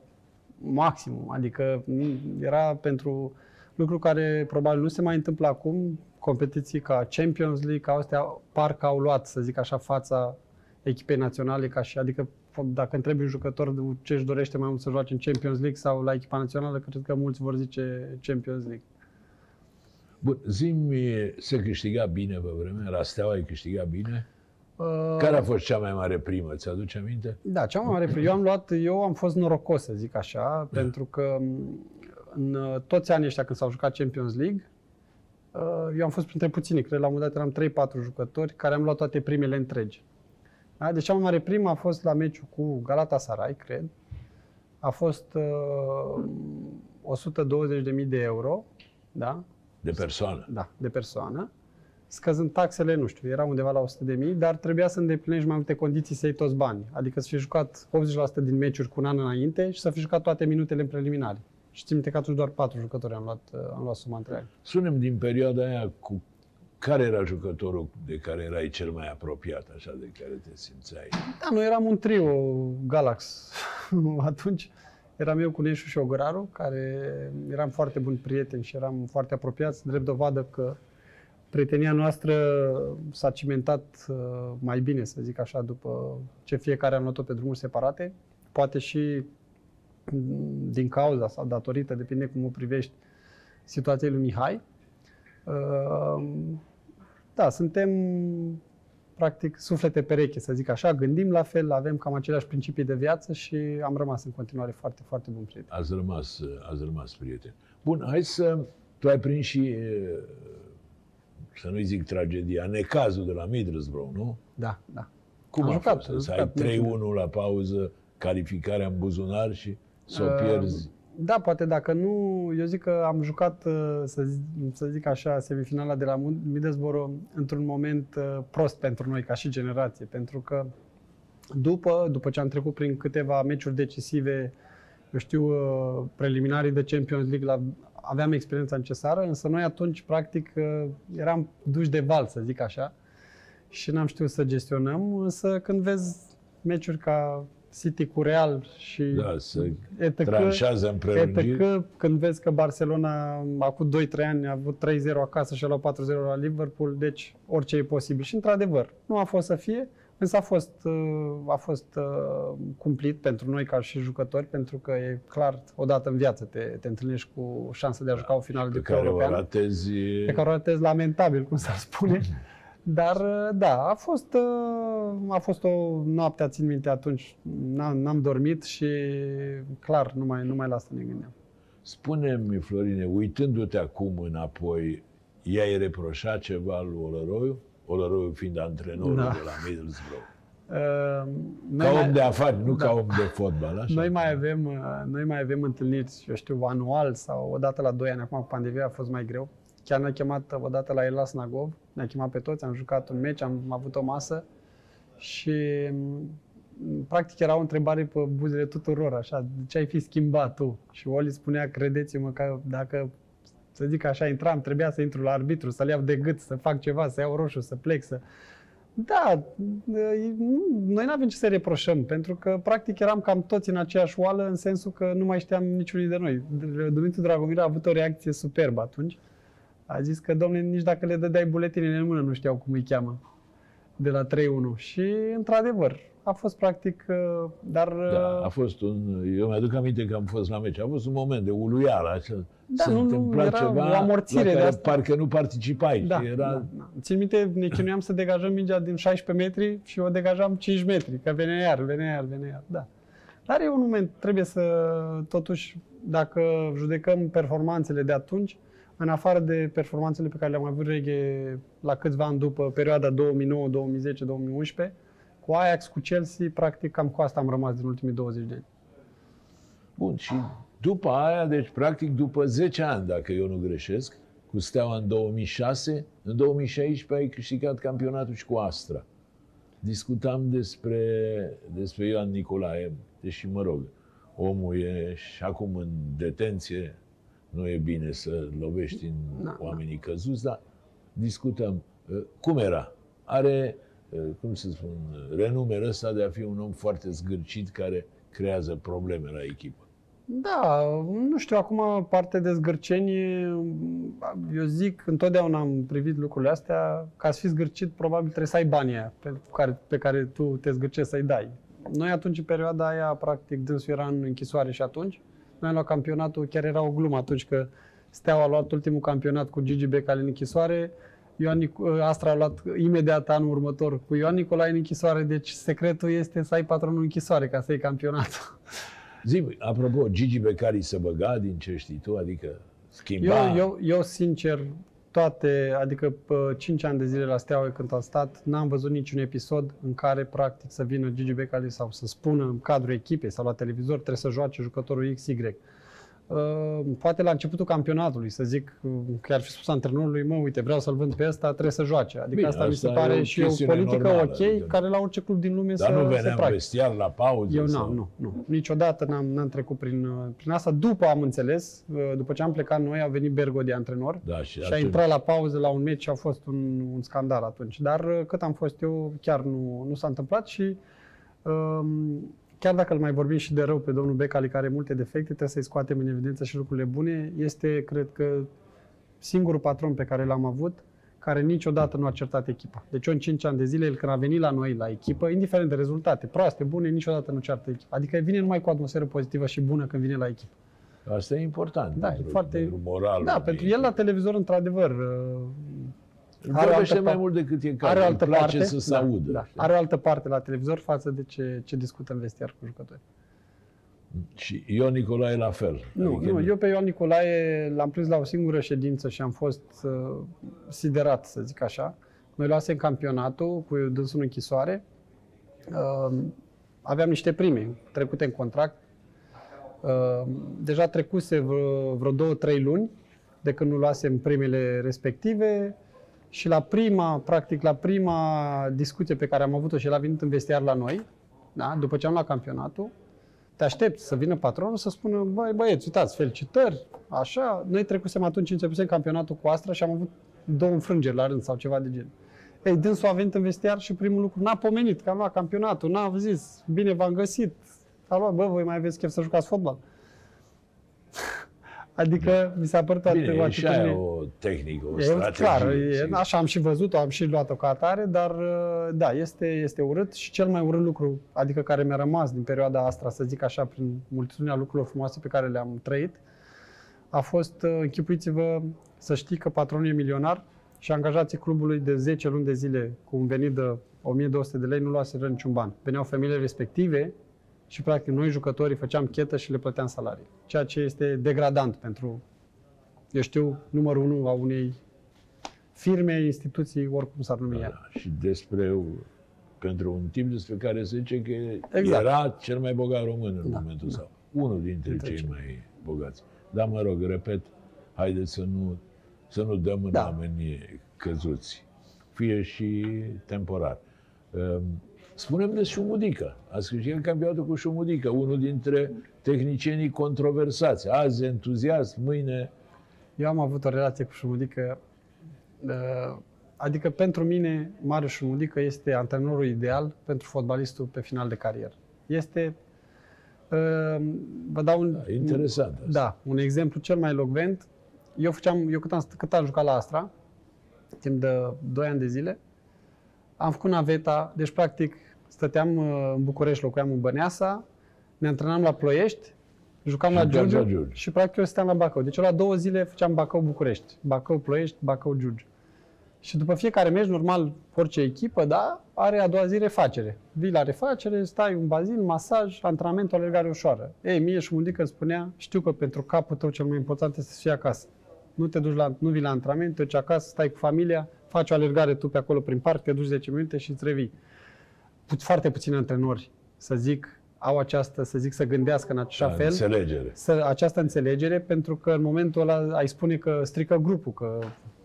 maximum, adică mm, era pentru lucru care probabil nu se mai întâmplă acum, competiții ca Champions League, ca astea, parcă au luat, să zic așa, fața echipei naționale, ca și, adică dacă întrebi un jucător ce își dorește mai mult să joace în Champions League sau la echipa națională, cred că mulți vor zice Champions League. Bun, zi se câștiga bine pe vremea, la Steaua ai câștigat bine? Uh, Care a fost cea mai mare primă, ți-aduce aminte? Da, cea mai mare Eu am luat, eu am fost norocos, să zic așa, Da. pentru că m, în uh, toți anii ăștia când s-au jucat Champions League, uh, eu am fost printre puțini, cred la un moment dat eram 3-4 jucători care am luat toate primele întregi. Da? Deci cea mai mare primă a fost la meciul cu Galatasaray, cred. A fost uh, 120.000 de euro, da? De persoană. Da, de persoană. Scăzând taxele, nu știu, era undeva la 100 de mii, dar trebuia să îndeplinești mai multe condiții să iei toți banii. Adică să fi jucat 80% din meciuri cu un an înainte și să fi jucat toate minutele în preliminare. Și țin minte că atunci doar patru jucători am luat, uh, am luat suma întreagă. Sunem din perioada aia cu care era jucătorul de care erai cel mai apropiat, așa, de care te simțeai? Da, noi eram un trio Galax. atunci eram eu cu Neșu și Ograru, care eram foarte buni prieteni și eram foarte apropiați, drept dovadă că prietenia noastră s-a cimentat uh, mai bine, să zic așa, după ce fiecare am luat-o pe drumuri separate. Poate și mm, din cauza sau datorită, depinde cum o privești, situației lui Mihai. Uh, Da, suntem practic suflete pereche, să zic așa, gândim la fel, avem cam aceleași principii de viață și am rămas în continuare foarte, foarte bun prieten. Ați rămas, ați rămas prieteni. Bun, hai să... Tu ai prins și, e, să nu-i zic tragedia, necazul de la Middlesbrough, nu? Da, da. Cum Am a jucat, fost? am Să ai jucat 3-1 meciul. la pauză, calificarea în buzunar și să o Uh, pierzi. Da, poate dacă nu, eu zic că am jucat, uh, să zic, să zic așa, semifinala de la Middlesbrough într-un moment uh, prost pentru noi, ca și generație, pentru că după, după ce am trecut prin câteva meciuri decisive, eu știu, uh, preliminarii de Champions League, la, aveam experiența necesară, însă noi atunci, practic, uh, eram duși de val, să zic așa, și n-am știut să gestionăm, însă când vezi meciuri ca City cu Real și Da, să etc., tranșează în prelungiri. etc., când vezi că Barcelona acum 2-3 ani a avut 3-0 acasă și a luat 4-0 la Liverpool, deci orice e posibil. Și într-adevăr, nu a fost să fie, însă a fost, uh, a fost uh, cumplit pentru noi ca și jucători, pentru că e clar, odată în viață te, te întâlnești cu șansa de a juca o finală de pe care o european ratezi. pe care o ratez lamentabil, cum s-ar spune. Dar, uh, da, a fost, uh, a fost o noapte, țin minte atunci, n-am, n-am dormit și, clar, numai, numai la asta ne gândeam. Spune-mi, Florine, uitându-te acum înapoi, i-ai reproșat ceva lui Olăroiu? Olăroiu fiind antrenorul Da. de la Middlesbrough. Uh, noi Ca mai- om de afaceri, nu da. ca om de fotbal, așa? Noi mai avem, uh, noi mai avem întâlniri, eu știu, anual sau o dată la 2 ani, acum cu pandemia a fost mai greu. Chiar ne-a chemat uh, o dată la Elas Nagov, ne-a chemat pe toți, am jucat un meci, am avut o masă și m, practic era o întrebare pe buzele tuturor, așa, de ce ai fi schimbat tu? Și Oli spunea, credeți-mă că dacă, să zic așa, intram, trebuia să intru la arbitru, să-l iau de gât, să fac ceva, să iau roșu, să plec, să... Da, e- nu- noi nu avem ce să reproșăm, pentru că practic eram cam toți în aceeași oală, în sensul că nu mai știam niciunul de noi. Dumitru Dragomir a avut o reacție superbă atunci. A zis că, domnule, nici dacă le dădeai buletinele în mână, nu știau cum îi cheamă de la 3-1. Și, într-adevăr, a fost practic, uh, dar... Da, uh, a fost un... Eu mi-aduc aminte că am fost la meci. A fost un moment de uluială. Așa. Da, Se nu, nu, întâmpla era ceva o amorțire la de care asta. parcă nu participai. Da, și era... da, da. Țin minte, ne chinuiam să degajăm mingea din 16 metri și o degajam 5 metri, că venea iar, venea iar, venea iar, da. Dar e un moment, trebuie să, totuși, dacă judecăm performanțele de atunci, în afară de performanțele pe care le-am avut reghe la câțiva ani după perioada 2009, 2010, 2011, cu Ajax, cu Chelsea, practic cam cu asta am rămas din ultimii 20 de ani. Bun, și după aia, deci practic după 10 ani, dacă eu nu greșesc, cu Steaua în 2006, în 2016 ai câștigat campionatul și cu Astra. Discutam despre, despre Ioan Nicolae, deși, mă rog, omul e și acum în detenție, nu e bine să lovești în Da, oamenii căzuți, dar discutăm. Uh, Cum era? Are, uh, cum să spun, renumele ăsta de a fi un om foarte zgârcit care creează probleme la echipă. Da, nu știu, acum parte de zgârcenie, eu zic, întotdeauna am privit lucrurile astea, ca să fii zgârcit, probabil trebuie să ai banii aia pe care, pe care tu te zgârcești să-i dai. Noi atunci, în perioada aia, practic, dânsul era în închisoare și atunci, noi am luat campionatul, chiar era o glumă atunci că Steaua a luat ultimul campionat cu Gigi Becali în închisoare, Ioan Nic- Astra a luat imediat anul următor cu Ioan Nicolae în închisoare, deci secretul este să ai patronul în închisoare ca să iei campionatul. Zi, apropo, Gigi Becari se băga din ce știi tu, adică schimba... Eu, eu, eu, sincer, toate, adică pe 5 ani de zile la Steaua când am stat, n-am văzut niciun episod în care practic să vină Gigi Becali sau să spună în cadrul echipei sau la televizor trebuie să joace jucătorul XY. Uh, poate la începutul campionatului, să zic, uh, că ar fi spus antrenorului, mă, uite, vreau să-l vând pe ăsta, trebuie să joace. Adică Bine, asta mi se asta e pare o și o chestiune politică normală, ok, adică- care la orice club din lume Dar să, nu se venea în practice. vestiar la pauză? Eu sau- n-am, nu, nu. Niciodată n-am, n-am trecut prin, uh, prin asta. După am înțeles, uh, după ce am plecat noi, a venit Bergo de antrenor Da, și, și a atunci- intrat la pauză la un meci și a fost un, un scandal atunci. Dar uh, cât am fost eu, chiar nu, nu s-a întâmplat și um, chiar dacă îl mai vorbim și de rău pe domnul Becali, care are multe defecte, trebuie să-i scoatem în evidență și lucrurile bune, este, cred că, singurul patron pe care l-am avut care niciodată nu a certat echipa. Deci eu în 5 ani de zile, el când a venit la noi la echipă, indiferent de rezultate, proaste, bune, niciodată nu ceartă echipa. Adică vine numai cu atmosferă pozitivă și bună când vine la echipă. Asta e important Da, e pentru, foarte- pentru moralul. Da, unei pentru echipe. el la televizor, într-adevăr, uh, are Vorbește altă mai pa- mult decât e are cazul. o Îi altă place parte, să se da, audă. da, știi? are o altă parte la televizor față de ce, ce discută în vestiar cu jucători. Și Ion Nicolae la fel. Nu, Adică nu, eu pe Ioan Nicolae l-am prins la o singură ședință și am fost uh, siderat, să zic așa. Noi luasem campionatul cu dânsul în închisoare. Uh, aveam niște prime trecute în contract. Uh, deja trecuse vreo, vreo două, trei luni de când nu luasem primele respective și la prima, practic la prima discuție pe care am avut-o și el a venit în vestiar la noi, da, după ce am luat campionatul, te aștepți să vină patronul să spună, băi băieți, uitați, felicitări, așa. Noi trecusem atunci, începusem campionatul cu Astra și am avut două înfrângeri la rând sau ceva de gen. Ei, dânsul a venit în vestiar și primul lucru, n-a pomenit că am luat campionatul, n-a zis, bine v-am găsit, a luat, bă, voi mai aveți chef să jucați fotbal. Adică mi s-a părut atât Bine, o e și atitudine- aia o tehnică, o E strategie. clar, e, sigur. așa am și văzut-o, am și luat-o ca atare, dar uh, da, este, este urât și cel mai urât lucru, adică care mi-a rămas din perioada asta, să zic așa, prin multitudinea lucrurilor frumoase pe care le-am trăit, a fost, uh, închipuiți-vă, să știi că patronul e milionar și angajații clubului de 10 luni de zile cu un venit de 1200 de lei nu luaseră niciun ban. Veneau femeile respective și practic noi jucătorii făceam chetă și le plăteam salarii. Ceea ce este degradant pentru, eu știu, numărul unu a unei firme, instituții, oricum s-ar numi ea. Da, și despre, pentru un tip despre care se zice că Exact. era cel mai bogat român în Da, momentul da. sau unul dintre, Dintre cei cei. mai bogați. Dar mă rog, repet, haideți să nu, să nu dăm în Da. oameni căzuți, fie și temporar. Um, Spunem de Șumudică. Ați câștigat campionatul cu Șumudică, unul dintre tehnicienii controversați. Azi entuziasm, mâine... Eu am avut o relație cu Șumudică, uh, adică pentru mine Marius Șumudică este antrenorul ideal pentru fotbalistul pe final de carieră. Este, uh, vă dau un, Da, interesant asta. Da, un exemplu cel mai locvent. Eu făceam, eu cât am, cât am jucat la Astra, timp de 2 ani de zile, am făcut naveta, deci practic stăteam uh, în București, locuiam în Băneasa, ne antrenam la Ploiești, jucam Și la jucați Giurgiu, la Giurgiu. și practic eu stăteam la Bacău. Deci eu la două zile făceam Bacău-București, Bacău-Ploiești, Bacău-Giurgiu. Și după fiecare meci, normal, orice echipă, da, are a doua zi refacere. Vii la refacere, stai un bazin, masaj, antrenament, o alergare ușoară. Ei, mie și Mundică îmi spunea, știu că pentru capul tău cel mai important este să fii acasă. Nu te duci la, nu vii la antrenament, te duci acasă, stai cu familia, faci o alergare tu pe acolo prin parc, te duci 10 minute și îți revii. Puț- Foarte puțini antrenori, să zic, au această, să zic, să gândească în așa Da, fel Înțelegere. să, această înțelegere, pentru că în momentul ăla ai spune că strică grupul, că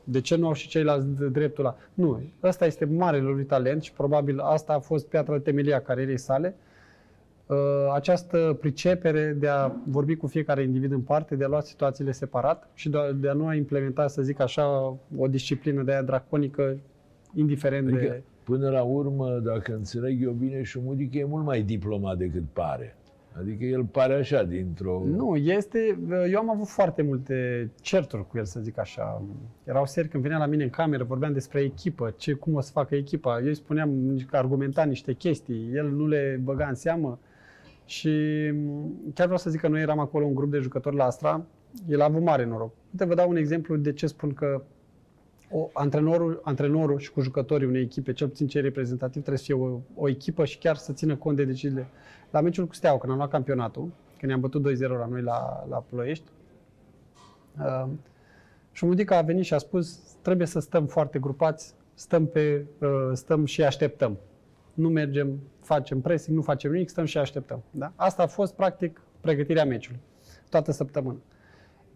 de ce nu au și ceilalți d- dreptul la... Nu, ăsta este marele lui talent și probabil asta a fost piatra de temelie a carierei sale. uh, această pricepere de a vorbi cu fiecare individ în parte, de a lua situațiile separat și de a, de a nu a implementa, să zic așa, o disciplină de aia draconică, indiferent Adică, de... până la urmă, dacă înțeleg eu bine, Șumudic e mult mai diplomat decât pare. Adică el pare așa, dintr-o... Nu, este... Eu am avut foarte multe certuri cu el, să zic așa. Erau seri când venea la mine în cameră, vorbeam despre echipă, ce, cum o să facă echipa. Eu îi spuneam, argumenta niște chestii, el nu le băga în seamă. Și chiar vreau să zic că noi eram acolo un grup de jucători la Astra, el a avut mare noroc. Uite, vă dau un exemplu de ce spun că o, antrenorul, antrenorul și cu jucătorii unei echipe, cel puțin cei reprezentativi, trebuie să fie o, o echipă și chiar să țină cont de deciziile. La meciul cu Steaua, când am luat campionatul, când ne-am bătut 2-0 la noi la, la Ploiești, uh, Șumudica a venit și a spus trebuie să stăm foarte grupați, stăm, pe, uh, stăm și așteptăm. Nu mergem, facem pressing, nu facem nimic, stăm și așteptăm. Da? Asta a fost, practic, pregătirea meciului, toată săptămâna.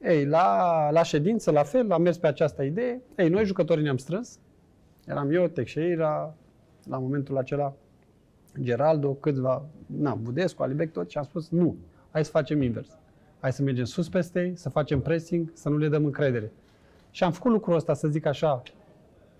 Ei, la, la ședință, la fel, am mers pe această idee. Ei, noi jucătorii ne-am strâns. Eram eu, Texeira, la momentul acela, Geraldo, câțiva, na, Budescu, Alibec, tot și am spus nu, hai să facem invers. Hai să mergem sus peste ei, să facem pressing, să nu le dăm încredere. Și am făcut lucrul ăsta, să zic așa,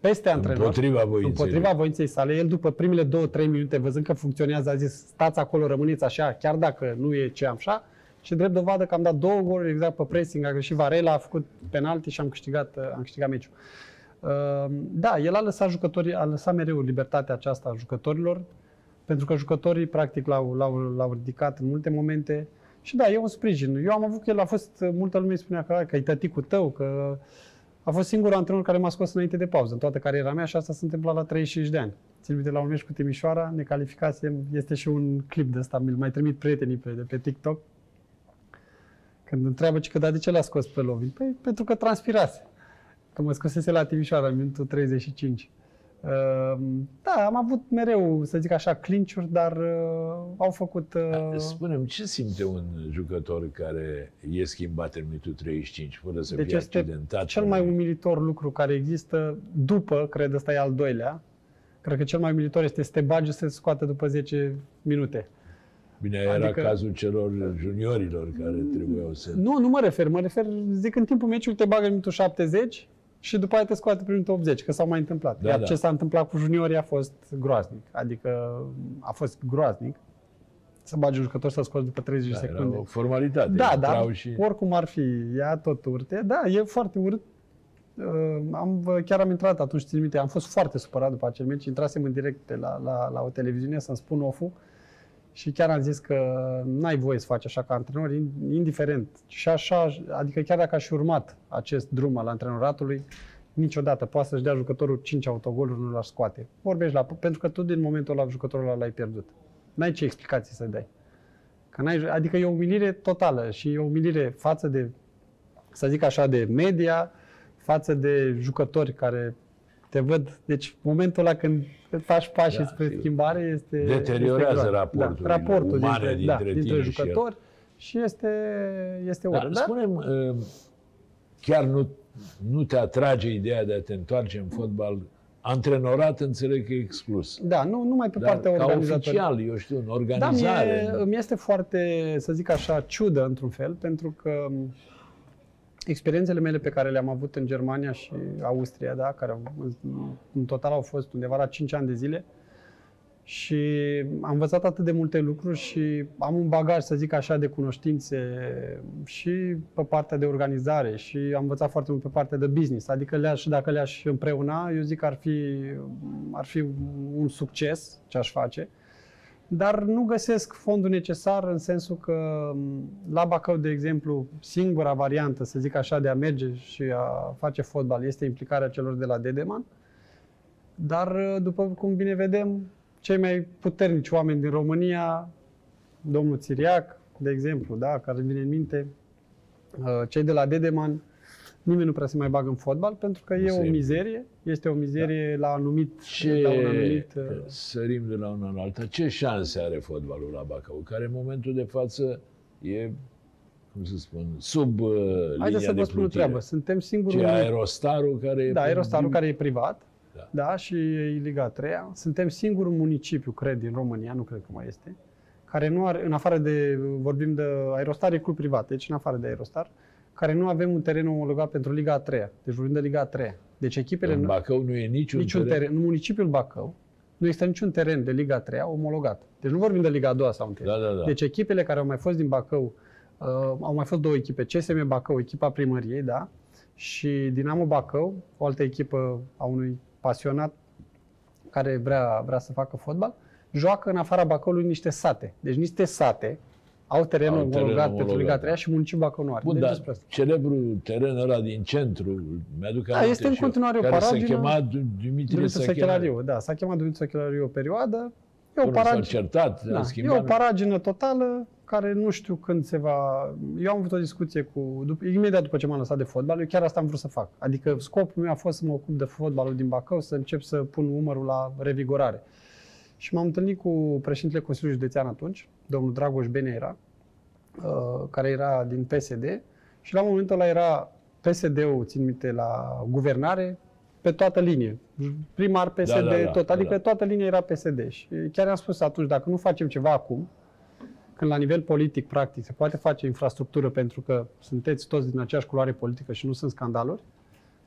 peste antrenor. Împotriva voinței Împotriva lui. voinței sale. El după primele două, trei minute, văzând că funcționează, a zis, stați acolo, rămâneți așa, chiar dacă nu e ce am așa. Și drept dovadă că am dat două goluri exact pe pressing, a greșit Varela, a făcut penalti și am câștigat, am câștigat meciul. Uh, Da, el a lăsat jucătorii, a lăsat mereu libertatea aceasta a jucătorilor, pentru că jucătorii practic l-au, l-au, l-au ridicat în multe momente. Și da, e un sprijin. Eu am avut că el a fost, multă lume îi spunea că, "Hai, că e tăticul tău, că a fost singurul antrenor care m-a scos înainte de pauză, în toată cariera mea și asta s-a întâmplat la 35 de ani. Țin minte la un meci cu Timișoara, ne calificasem, este și un clip de ăsta, mi-l mai trimit prietenii pe, de pe TikTok, când întreabă ce că da, de ce l-a scos pe Lovin? Păi pentru că transpirase. Că mă scosese la Timișoara în minutul 35. Uh, Da, am avut mereu, să zic așa, clinciuri, dar uh, au făcut... Uh, Spunem, ce simte un jucător care e schimbat în minutul 35, fără să deci fie este accidentat? cel mai umilitor lucru care există după, cred ăsta e al doilea, cred că cel mai umilitor este să te bagi să te scoată după 10 minute. Bine, era Adică- cazul celor juniorilor care trebuiau să... Nu, nu mă refer, mă refer, zic, în timpul meciului te bagă în minutul 70 și după aia te scoate prin minutul 80, că s-au mai întâmplat. Da, Iar da. ce s-a întâmplat cu juniorii a fost groaznic, adică a fost groaznic să bagi un jucător să scoți după 30 Da, de era secunde. o formalitate. Da, Intrau dar și... oricum ar fi, ea tot urte. Da, e foarte urât. Uh, am, chiar am intrat atunci, țin minte, am fost foarte supărat după acel meci, intrasem în direct pe la, la, la o televiziune să-mi spun off și chiar am zis că n-ai voie să faci așa ca antrenor, in- indiferent. Și așa, adică chiar dacă aș fi urmat acest drum al antrenoratului, niciodată poate să-și dea jucătorul 5 autogoluri, nu l-aș scoate. Vorbești la, pentru că tu din momentul ăla jucătorul ăla l-ai pierdut. N-ai ce explicații să dai. Că n-ai, adică e o umilire totală și e o umilire față de, să zic așa, de media, față de jucători care te văd. Deci momentul ăla când faci pașii Da, spre sigur. schimbare este Deteriorează este groaznic. raporturile da, raportul umane dintre, da, dintre dintre tine și el. jucători și este, este Da, urât. Da, spune chiar nu, nu te atrage ideea de a te întoarce în fotbal? Antrenorat înțeleg că e exclus. da, nu numai pe Dar partea ca organizatorie. oficial, eu știu, în Da, organizare. mie, îmi este foarte, să zic așa, ciudă într-un fel, pentru că m, experiențele mele pe care le-am avut în Germania și Austria, da, care au, în, în total au fost undeva la 5 ani de zile, și am învățat atât de multe lucruri și am un bagaj, să zic așa, de cunoștințe și pe partea de organizare și am învățat foarte mult pe partea de business. Adică le-aș, dacă le-aș împreuna, eu zic că ar fi, ar fi un succes ce aș face. Dar nu găsesc fondul necesar în sensul că m, la Bacău, de exemplu, singura variantă, să zic așa, de a merge și a face fotbal este implicarea celor de la Dedeman. Dar, după cum bine vedem, cei mai puternici oameni din România, domnul Țiriac, de exemplu, da, care îmi vine în minte, uh, cei de la Dedeman, nimeni nu prea se mai bagă în fotbal pentru că e o Se- mizerie, este o mizerie la anumit, Ce, la un anumit uh, sărim de la una la alta, ce șanse are fotbalul la Bacău, care în momentul de față e, cum să spun, sub uh, linia Haideți să de vă spun o plutire. treabă. Suntem singurul... Ce aerostarul care e Da, pe- Aerostarul care e privat. Da. Da. și e Liga 3 Suntem singurul municipiu, cred, din România, nu cred că mai este, care nu are, în afară de, vorbim de Aerostar, e club privat, deci în afară de Aerostar, care nu avem un teren omologat pentru Liga a 3 Deci vorbim de Liga a 3 Deci echipele... În nu- Bacău nu e niciun, niciun teren. În municipiul Bacău nu există niciun teren de Liga a 3 omologat. Deci nu vorbim de Liga a 2 sau 1. Da, da, da. Deci echipele care au mai fost din Bacău, uh, au mai fost două echipe, CSM Bacău, echipa primăriei, da, și Dinamo Bacău, o altă echipă a unui pasionat care vrea, vrea să facă fotbal, joacă în afara Bacăului niște sate. Deci niște sate au terenul Au teren omologat pentru omologat, Liga 3 da. și municipiul Bacău nu are. Bun, deci dar despre asta. celebrul teren ăla din centru, mi-aduc Da, aminte este în și eu, continuare o care se paragină. chema Du- Dimitrie Dumitru Săchelariu. Săchelariu, da, s-a chemat Dumitru Săchelariu o perioadă. E o Până s-au paragină. certat, Da, a e schimbat. o paragină totală care nu știu când se va... Eu am avut o discuție cu... Dup- imediat după ce m-am lăsat de fotbal, eu chiar asta am vrut să fac. Adică scopul meu a fost să mă ocup de fotbalul din Bacău, să încep să pun umărul la revigorare. Și m-am întâlnit cu președintele Consiliului Județean atunci, domnul Dragoș Bene era, uh, care era din PSD și la momentul ăla era PSD-ul, țin minte, la guvernare, pe toată linie. Primar PSD, Da, da, da, tot, da, adică da. toată linia era PSD. Și chiar am spus atunci, dacă nu facem ceva acum, când la nivel politic, practic, se poate face infrastructură pentru că sunteți toți din aceeași culoare politică și nu sunt scandaluri,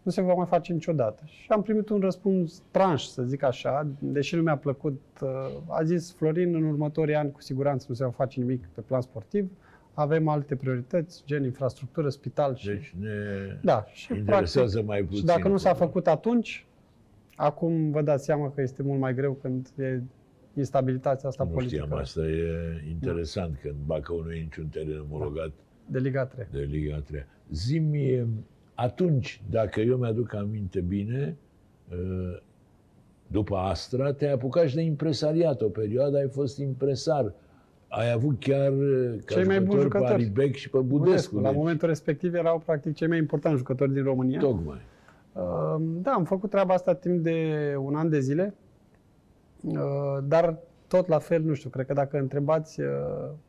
nu se va mai face niciodată. Și am primit un răspuns tranș, să zic așa, deși nu mi-a plăcut. uh, A zis Florin, în următorii ani cu siguranță nu se va face nimic pe plan sportiv, avem alte priorități, gen infrastructură, spital și... Deci ne da, și interesează mai puțin. și dacă nu s-a făcut atunci, acum vă dați seama că este mult mai greu când e instabilitatea asta Nu politică știam, asta e interesant, că în Bacău nu e niciun teren omologat de Liga 3. de Liga 3. Zi-mi, atunci, dacă eu mi-aduc aminte bine, uh, după Astra, te-ai apucat și de impresariat. O perioadă ai fost impresar. Ai avut chiar uh, ca Cei mai buni pe jucători. Alibec și pe Budescu. Budescu, la deci, momentul respectiv erau practic cei mai importanti jucători din România. Tocmai. Uh, Da, am făcut treaba asta timp de un an de zile, Uh, dar tot la fel, nu știu, cred că dacă întrebați, uh,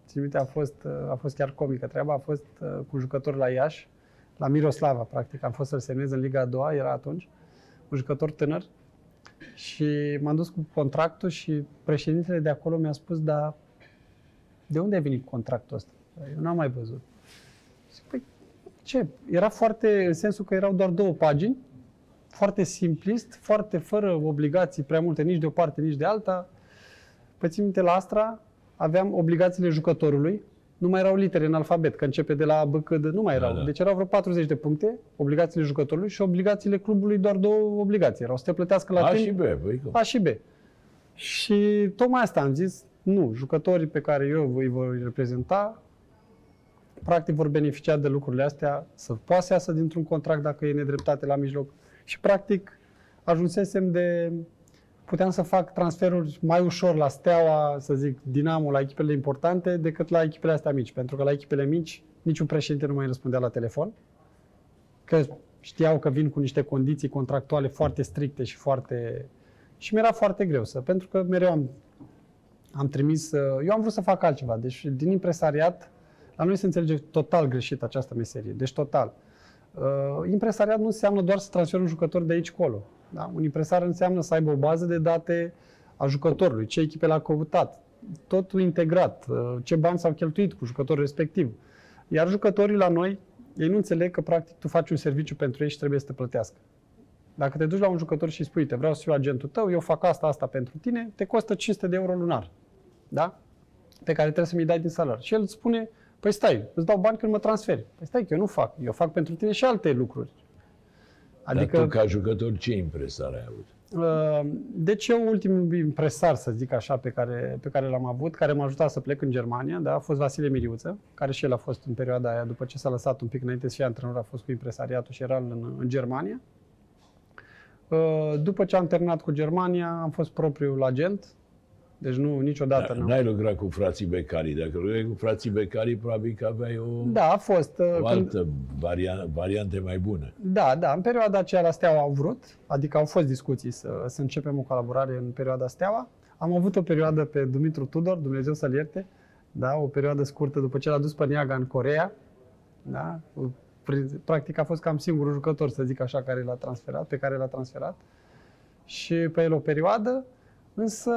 țin minte, a fost, uh, a fost chiar comică treaba, a fost uh, cu jucători la Iași, la Miroslava, practic, am fost să-l semnez în Liga a doua, era atunci, un jucător tânăr, și m-am dus cu contractul și președintele de acolo mi-a spus, dar de unde a venit contractul ăsta? Eu n-am mai văzut. Zic, păi, ce? Era foarte, în sensul că erau doar două pagini, foarte simplist, foarte fără obligații prea multe, nici de o parte, nici de alta. Păi țin minte, la Astra aveam obligațiile jucătorului, nu mai erau litere în alfabet, că începe de la B, C, D, nu mai Da, erau. da. Deci erau vreo 40 de puncte, obligațiile jucătorului și obligațiile clubului doar două obligații. Erau să te plătească la A timp și B, păi cum? a și B. Și tocmai asta am zis, nu, jucătorii pe care eu îi voi reprezenta, practic vor beneficia de lucrurile astea, să poată să iasă dintr-un contract dacă e nedreptate la mijloc. Și practic ajunsesem de, puteam să fac transferuri mai ușor la Steaua, să zic, Dinamo, la echipele importante, decât la echipele astea mici. Pentru că la echipele mici niciun președinte nu mai răspundea la telefon, că știau că vin cu niște condiții contractuale foarte stricte și foarte... Și mi-era foarte greu să, pentru că mereu am, am trimis, uh, eu am vrut să fac altceva. Deci din impresariat, la noi se înțelege total greșit această meserie. Deci total. Uh, impresariat nu înseamnă doar să transferi un jucător de aici colo. Da? Un impresar înseamnă să aibă o bază de date a jucătorului, ce echipe l-a căutat, totul integrat, uh, ce bani s-au cheltuit cu jucătorul respectiv. Iar jucătorii la noi, ei nu înțeleg că practic tu faci un serviciu pentru ei și trebuie să te plătească. Dacă te duci la un jucător și îi spui, te vreau să fiu agentul tău, eu fac asta, asta pentru tine, te costă 500 de euro lunar. Da? Pe care trebuie să mi-i dai din salariu. Și el îți spune, păi stai, îți dau bani când mă transferi. Păi stai că eu nu fac, eu fac pentru tine și alte lucruri. Adică... Dar tu, ca jucător, ce impresare ai avut? Uh, Deci eu ultimul impresar, să zic așa, pe care, pe care l-am avut, care m-a ajutat să plec în Germania, da, a fost Vasile Miriuță, care și el a fost în perioada aia, după ce s-a lăsat un pic înainte să fie antrenor, a fost cu impresariatul și era în, în Germania. Uh, După ce am terminat cu Germania, am fost propriul agent, deci nu, niciodată Da, n-am. N-ai lucrat cu frații Becari. Dacă lucrai cu frații Becari, probabil că aveai o, Da, a fost. uh, o altă varian- variante mai bună. Da, da, în perioada aceea la Steaua au vrut, adică au fost discuții să, să începem o colaborare în perioada Steaua. Am avut o perioadă pe Dumitru Tudor, Dumnezeu să-l ierte, da, o perioadă scurtă după ce l-a dus pe Niaga în Corea, da, Pri- practic a fost cam singurul jucător, să zic așa, care l-a transferat, pe care l-a transferat. Și pe el o perioadă, Însă,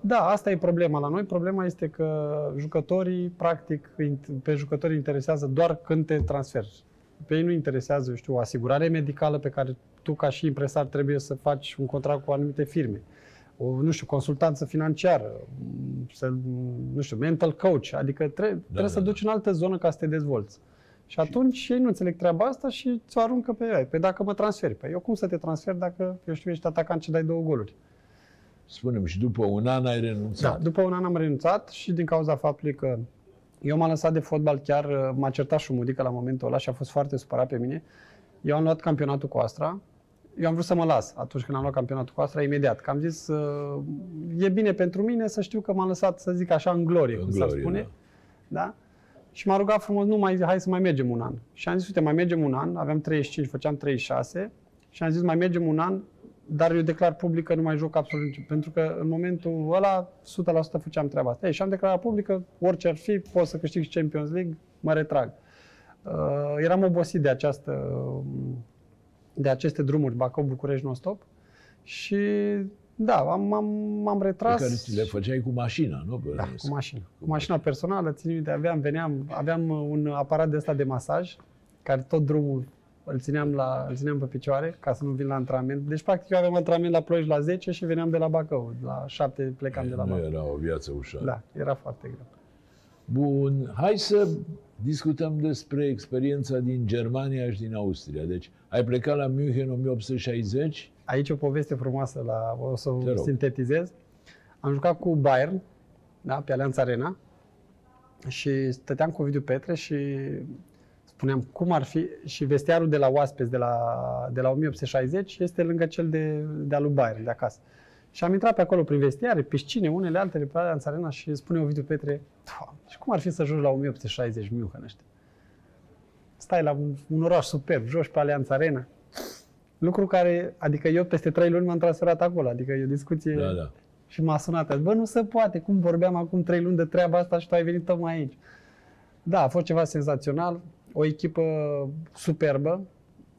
da, asta e problema la noi. Problema este că jucătorii, practic, int- pe jucători interesează doar când te transferi. Pe ei nu interesează, eu știu, o asigurare medicală pe care tu, ca și impresar, trebuie să faci un contract cu anumite firme. O, nu știu, consultanță financiară, m, să, nu știu, mental coach, adică tre- da, trebuie să da, duci în altă zonă ca să te dezvolți. Și atunci ei nu înțeleg treaba asta și ți-o aruncă pe ea. Păi dacă mă transferi, păi eu cum să te transfer dacă, eu știu, ești atacant și dai două goluri? Spunem, și după un an ai Da, renunțat. după un an am renunțat și din cauza faptului că eu m-am lăsat de fotbal, chiar uh, m-a certat șumudică la momentul ăla și a fost foarte supărat pe mine. Eu am luat campionatul cu Astra. Eu am vrut să mă las atunci când am luat campionatul cu Astra, imediat. Că am zis, uh, e bine pentru mine să știu că m-am lăsat, să zic așa, în glorie, În cum s-ar glorie, spune. da. Da? Și m-a rugat frumos, nu mai, hai să mai mergem un an. Și am zis, uite, mai mergem un an, aveam 35, făceam 36 și am zis, mai mergem un an, dar eu declar public că nu mai joc absolut niciun, pentru că în momentul ăla 100% făceam treaba asta. Ei, și am declarat public că orice ar fi, pot să câștig Champions League, mă retrag. Uh, eram obosit de această, de aceste drumuri, Bacău, București, non-stop și da, am, am, m-am Pe retras. care ți le făceai cu mașina, nu? Da, cu mașină. Cu mașina personală, țin minte, aveam, veneam, aveam uh, un aparat de ăsta de masaj, care tot drumul îl țineam, la, îl țineam pe picioare, ca să nu vin la antrenament. Deci, practic, eu aveam antrenament la Ploiești la 10 și veneam de la Bacău. La 7 plecam de la Nu Bacău. era o viață ușoară. Da, era foarte greu. Bun, hai să discutăm despre experiența din Germania și din Austria. Deci, ai plecat la München în 1860, Aici o poveste frumoasă, la, o să Te o rog. sintetizez. Am jucat cu Bayern, da, pe Alianța Arena, și stăteam cu Ovidiu Petre și spuneam cum ar fi, și vestiarul de la oaspeți de la, de la 1860 este lângă cel de, de al lui Bayern, de acasă. Și am intrat pe acolo prin vestiare, piscine, unele altele pe Alianța Țarena și spune Ovidiu Petre, "Doamne, și cum ar fi să joci la 1860 München ăștia? Stai la un, un oraș superb, joci pe Alianța Arena, Lucru care, adică eu peste trei luni m-am transferat acolo, adică e o discuție da, da. și m-a sunat. a zis, Bă, nu se poate, cum vorbeam acum trei luni de treaba asta și tu ai venit tocmai aici. Da, a fost ceva senzațional, o echipă superbă,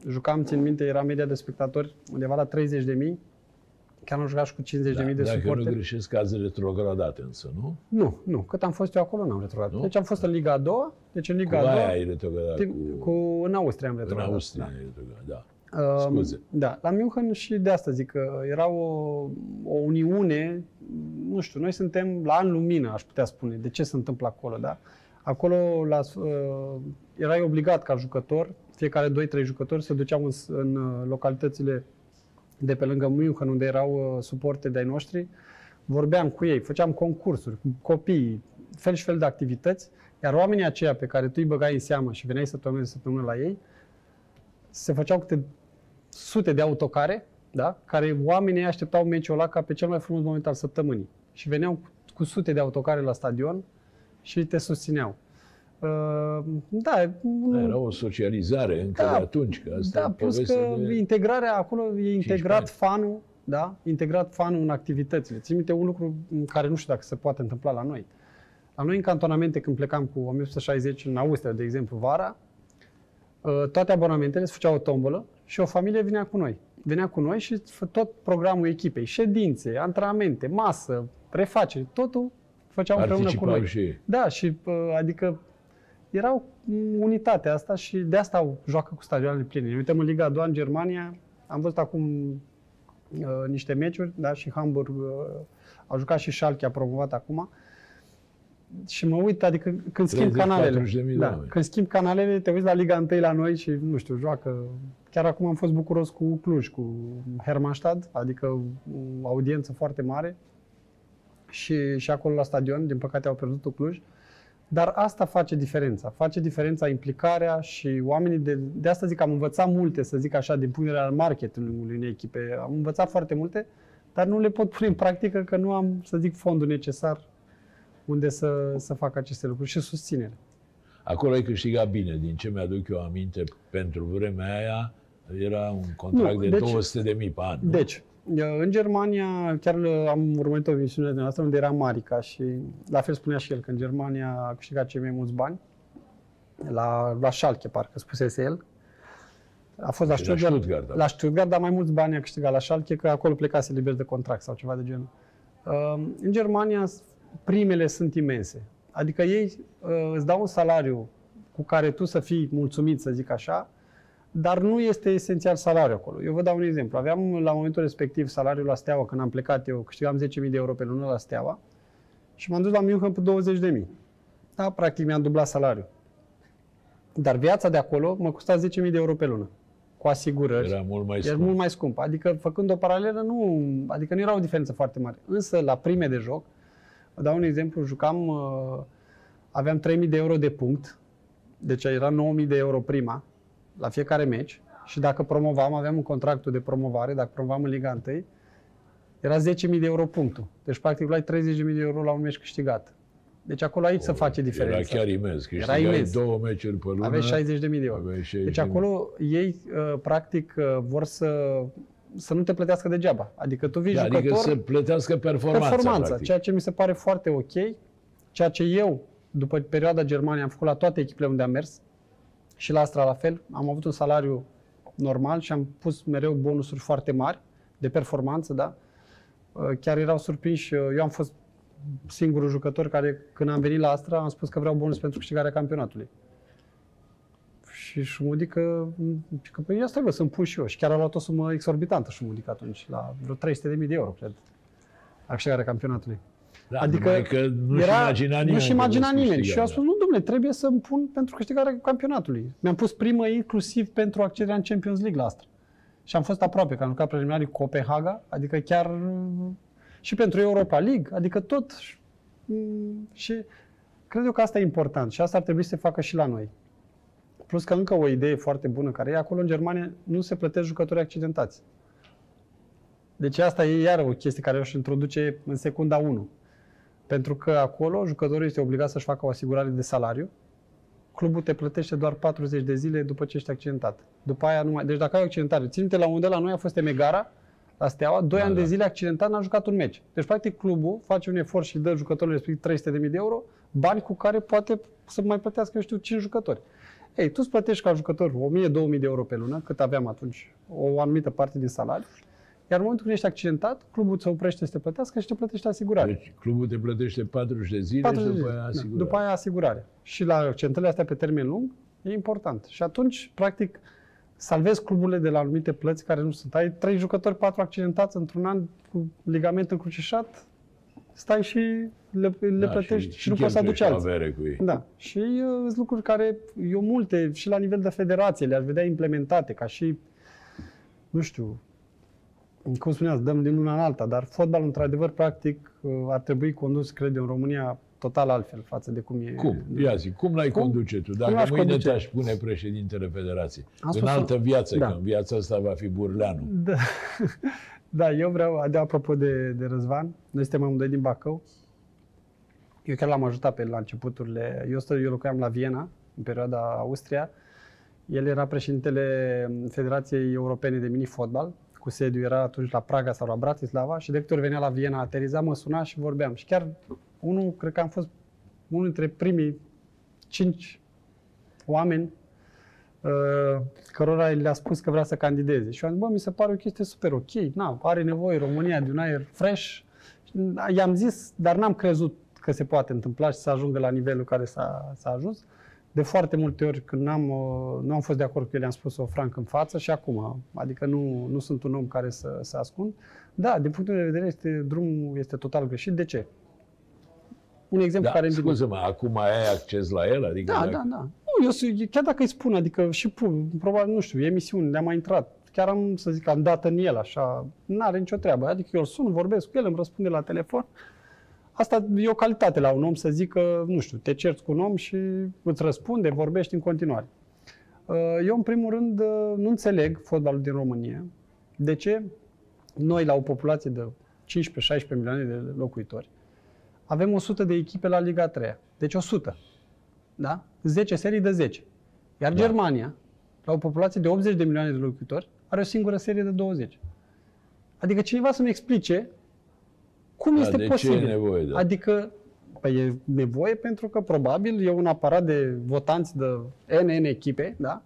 jucam, țin minte, era media de spectatori undeva la 30 de mii, chiar am jucat și cu 50 de da. mii de Dacă nu suporteri. greșesc, azi retrogradat însă, nu? Nu, nu, cât am fost eu acolo n-am retrogradat. Nu? Deci am fost în Liga a doua, deci în Cu Liga a aia doua, ai retrogradat, tim- cu, cu, în Austria am în retrogradat. Austria da. ai retrogradat, da. Um, Scuze. Da, la München și de asta zic că era o, o uniune, nu știu, noi suntem la an lumină, aș putea spune, de ce se întâmplă acolo, da? Acolo la, uh, erai obligat ca jucător, fiecare 2-3 jucători se duceau în, s- în uh, localitățile de pe lângă München, unde erau uh, suporte de-ai noștri, vorbeam cu ei, făceam concursuri cu copiii, fel și fel de activități, iar oamenii aceia pe care tu îi băgai în seamă și veneai săptămână de săptămână la ei, se făceau câte sute de autocare, da? care oamenii așteptau meciul ăla ca pe cel mai frumos moment al săptămânii. Și veneau cu, cu sute de autocare la stadion și te susțineau. Uh, da, Da, era o socializare încă Da, de atunci, că asta da, e plus poveste că de... integrarea acolo e integrat ani. fanul, da? Integrat fanul în activitățile. Țin minte un lucru în care nu știu dacă se poate întâmpla la noi. La noi în cantonamente, când plecam cu 1860 în Austria, de exemplu, vara, uh, toate abonamentele se făceau o tombolă și o familie venea cu noi. Venea cu noi și fă- tot programul echipei, ședințe, antrenamente, masă, refaceri, totul făceau împreună cu Participau noi. și ei. Da, și uh, adică erau unitatea asta și de asta au joacă cu stadioanele pline. Ne uităm în Liga a doua în Germania, am văzut acum uh, niște meciuri, da, și Hamburg uh, a jucat și Schalke, a promovat acum. Și mă uit, adică când schimb 30-40 canalele, de mii de da, oameni. când schimb canalele, te uiți la Liga 1 la noi și, nu știu, joacă. Chiar acum am fost bucuros cu Cluj, cu Hermannstadt, adică o audiență foarte mare. Și, și acolo la stadion, din păcate au pierdut Cluj. Dar asta face diferența. Face diferența implicarea și oamenii de, de asta zic că am învățat multe, să zic așa, din punct de vedere al marketingului unei echipe. Am învățat foarte multe, dar nu le pot pune în practică că nu am, să zic, fondul necesar unde să, să fac aceste lucruri și susținere. Acolo ai câștigat bine, din ce mi-aduc eu aminte, pentru vremea aia era un contract Nu, de deci- 200 de mii pe an. nu? Deci, în Germania, chiar am urmărit o emisiune de noastră unde era Marica și la fel spunea și el că în Germania a câștigat cei mai mulți bani. La, la Schalke, parcă spusese el. A fost la La Stuttgart, Stuttgart, da. la Stuttgart, dar mai mulți bani a câștigat la Schalke, că acolo plecase liber de contract sau ceva de genul. Uh, În Germania primele sunt imense. Adică ei uh, îți dau un salariu cu care tu să fii mulțumit, să zic așa, dar nu este esențial salariul acolo. Eu vă dau un exemplu. Aveam la momentul respectiv salariul la Steaua, când am plecat eu, câștigam 10.000 de euro pe lună la Steaua și m-am dus la München pe 20.000. Da, practic mi-am dublat salariul. Dar viața de acolo mă costa 10.000 de euro pe lună. Cu asigurări. Era mult mai Era scump. mult mai scump. Adică, făcând o paralelă, nu, adică nu era o diferență foarte mare. Însă, la prime de joc, vă dau un exemplu, jucam, uh, aveam 3000 de euro de punct, deci era 9000 de euro prima la fiecare meci și dacă promovam, aveam un contractul de promovare, dacă promovam în Liga 1, era 10.000 de euro punctul. Deci, practic, luai 30.000 de euro la un meci câștigat. Deci acolo aici se face diferența. Era chiar imens. Era Câștigai imens. două meciuri pe lună. Aveai 60.000 de euro. aveai 60.000. Deci acolo ei, uh, practic, uh, vor să, să nu te plătească degeaba. Adică tu vii da, jucător, adică să plătească performanța, performanța, practic. ceea ce mi se pare foarte ok, ceea ce eu, după perioada Germania, am făcut la toate echipele unde am mers și la Astra la fel. Am avut un salariu normal și am pus mereu bonusuri foarte mari de performanță, da? Uh, Chiar erau surprinși. uh, Eu am fost singurul jucător care, când am venit la Astra, am spus că vreau bonus pentru câștigarea campionatului. Și Șumudică, că păi asta bă, să-mi pun și eu. Și chiar a luat o sumă exorbitantă Șumudică atunci, la vreo 300.000 de euro, cred, la câștigarea campionatului. Da, adică numai că nu-și imagina nimeni. Nu-și că imagina veți nimeni. câștiga, Și eu am da. spus, nu, domnule, trebuie să-mi pun pentru câștigarea campionatului. Mi-am pus primă inclusiv pentru accederea în Champions League la asta. Și am fost aproape, că am jucat preliminarii cu Copenhaga, adică chiar și pentru Europa League, adică tot. Mm, Și cred eu că asta e important și asta ar trebui să se facă și la noi. Plus că încă o idee foarte bună care e, acolo în Germania nu se plătesc jucători accidentați. Deci asta e iară o chestie care își introduce în secunda 1. Pentru că acolo jucătorul este obligat să-și facă o asigurare de salariu. Clubul te plătește doar 40 de zile după ce ești accidentat. După aia nu mai... Deci dacă ai o accidentare, ține la unde la noi a fost Emegara, la Steaua, 2 Da, ani da. de zile accidentat, n-a jucat un meci. Deci, practic, clubul face un efort și dă jucătorului respectiv 300.000 de euro, bani cu care poate să mai plătească, eu știu, 5 jucători. Ei, tu îți plătești ca jucător 1000-2000 de euro pe lună, cât aveam atunci, o anumită parte din salariu, iar în momentul când ești accidentat, clubul îți oprește să te plătească și te plătește asigurare. Deci clubul te plătește 40 de zile 40 și de după zile. aia Da, asigurare. După aia asigurare. Și la centrele astea pe termen lung e important. Și atunci, practic, salvezi cluburile de la anumite plăți care nu sunt. Ai trei jucători, patru accidentați într-un an cu ligament încrucișat, stai și le, le Da, plătești și, și nu poți să aduci cheltuiești alții. avere cu ei. Da. Și uh, sunt lucruri care eu multe și la nivel de federație le-aș vedea implementate ca și, nu știu, cum spuneați, dăm din una în alta, dar fotbalul, într-adevăr, practic, uh, ar trebui condus, cred eu, în România total altfel față de cum e. Cum? Ia zi, cum l-ai Cum? conduce tu? Cum Dacă l-aș mâine conduce? te-aș pune președintele federației, Am în spus altă să- viață, Da. că în viața asta va fi Burleanu. Da. da, eu vreau, de apropo de, de Răzvan, noi suntem amândoi din Bacău. Eu chiar l-am ajutat pe el la începuturile. Eu, stă, eu locuiam la Viena, în perioada Austria. El era președintele Federației Europene de Mini-Fotbal, cu sediu era atunci la Praga sau la Bratislava și de câte ori venea la Viena, ateriza, mă suna și vorbeam. Și chiar unul, cred că am fost unul dintre primii cinci oameni uh, cărora le-a spus că vrea să candideze. Și eu am zis, bă, mi se pare o chestie super ok, na, are nevoie România de un aer fresh. I-am zis, dar n-am crezut că se poate întâmpla și să ajungă la nivelul care s-a, s-a ajuns. De foarte multe ori când n-am, uh, nu am fost de acord cu el, le-am spus-o franc în față și acum. Adică nu, nu sunt un om care să se ascund. Da, din punctul de vedere, este, drumul este total greșit. De ce? Un exemplu Da, care îmi vine. scuză-mă, acum ai acces la el? Adică Da, dacă- da, da. Nu, eu sunt- chiar dacă îi spun, adică și pun, probabil, nu știu, emisiuni, le-am mai intrat. Chiar am, să zic, am dat în el, așa, n-are nicio treabă. Adică eu îl sun, vorbesc cu el, îmi răspunde la telefon. Asta e o calitate la un om să zică, nu știu, te cerți cu un om și îți răspunde, vorbești în continuare. Uh, Eu, în primul rând, uh, nu înțeleg fotbalul din România. De ce? Noi, la o populație de 15-16 milioane de locuitori, avem 100 de echipe la Liga 3. Deci 100. Da? 10 serii de 10. Iar Da. Germania, la o populație de 80 de milioane de locuitori, are o singură serie de 20. Adică cineva să-mi explice cum Da, este de ce posibil. e nevoie de- Adică, păi e nevoie pentru că probabil e un aparat de votanți de NN echipe, da?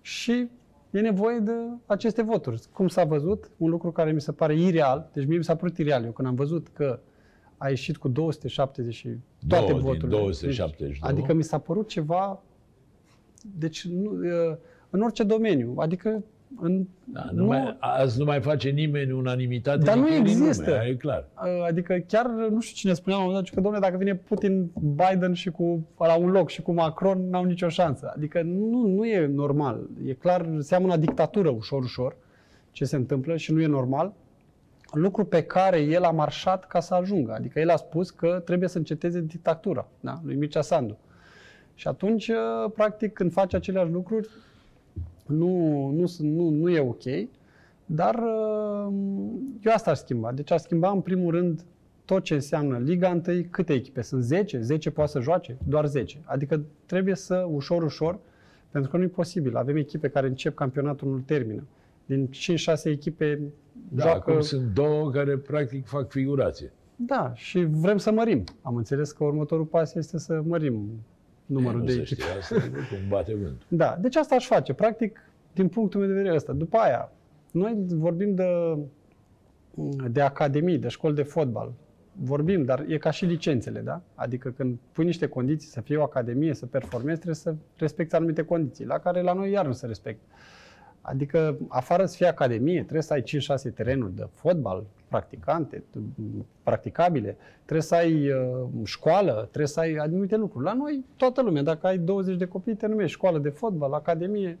Și e nevoie de aceste voturi. Cum s-a văzut, un lucru care mi se pare ireal, deci mie mi s-a părut ireal eu când am văzut că a ieșit cu 270 și toate Două din voturile. 272. Deci, adică mi s-a părut ceva, deci nu, uh, în orice domeniu, adică în, Da, nu mai, azi nu mai face nimeni unanimitate. Dar nu nicăieri în lume, există. aia e clar. Uh, Adică chiar, nu știu cine spunea la un moment dat, că domnule, dacă vine Putin, Biden și cu, la un loc și cu Macron, n-au nicio șansă. Adică nu, nu e normal. E clar, seamănă dictatură ușor, ușor, ce se întâmplă și nu e normal. Lucru pe care el a marșat ca să ajungă. Adică el a spus că trebuie să înceteze dictatura, da? lui Mircea Sandu. Și atunci, uh, practic, când faci aceleași lucruri, nu, nu, sunt- nu, nu e ok. Dar uh, eu asta aș schimba. Deci aș schimba în primul rând tot ce înseamnă Liga 1, câte echipe? Sunt 10? 10 poate să joace? Doar 10. Adică trebuie să, ușor, ușor, pentru că nu e posibil. Avem echipe care încep campionatul, nu termină. Din 5-6 echipe Da, joacă... acum sunt două care practic fac figurație. Da, și vrem să mărim. Am înțeles că următorul pas este să mărim numărul nu de se echipe. știe asta, cum bate vântul. Da, deci asta aș face, practic, din punctul meu de vedere ăsta. După aia, noi vorbim de, de academii, de școli de fotbal. Vorbim, dar e ca și licențele, da? Adică când pui niște condiții să fie o academie, să performezi, trebuie să respecti anumite condiții, la care la noi iar nu se respectă. Adică, afară să fie academie, trebuie să ai 5-6 terenuri de fotbal, practicante, t- practicabile, trebuie să ai uh, școală, trebuie să ai anumite lucruri. La noi, toată lumea, dacă ai 20 de copii, te numești școală de fotbal, academie.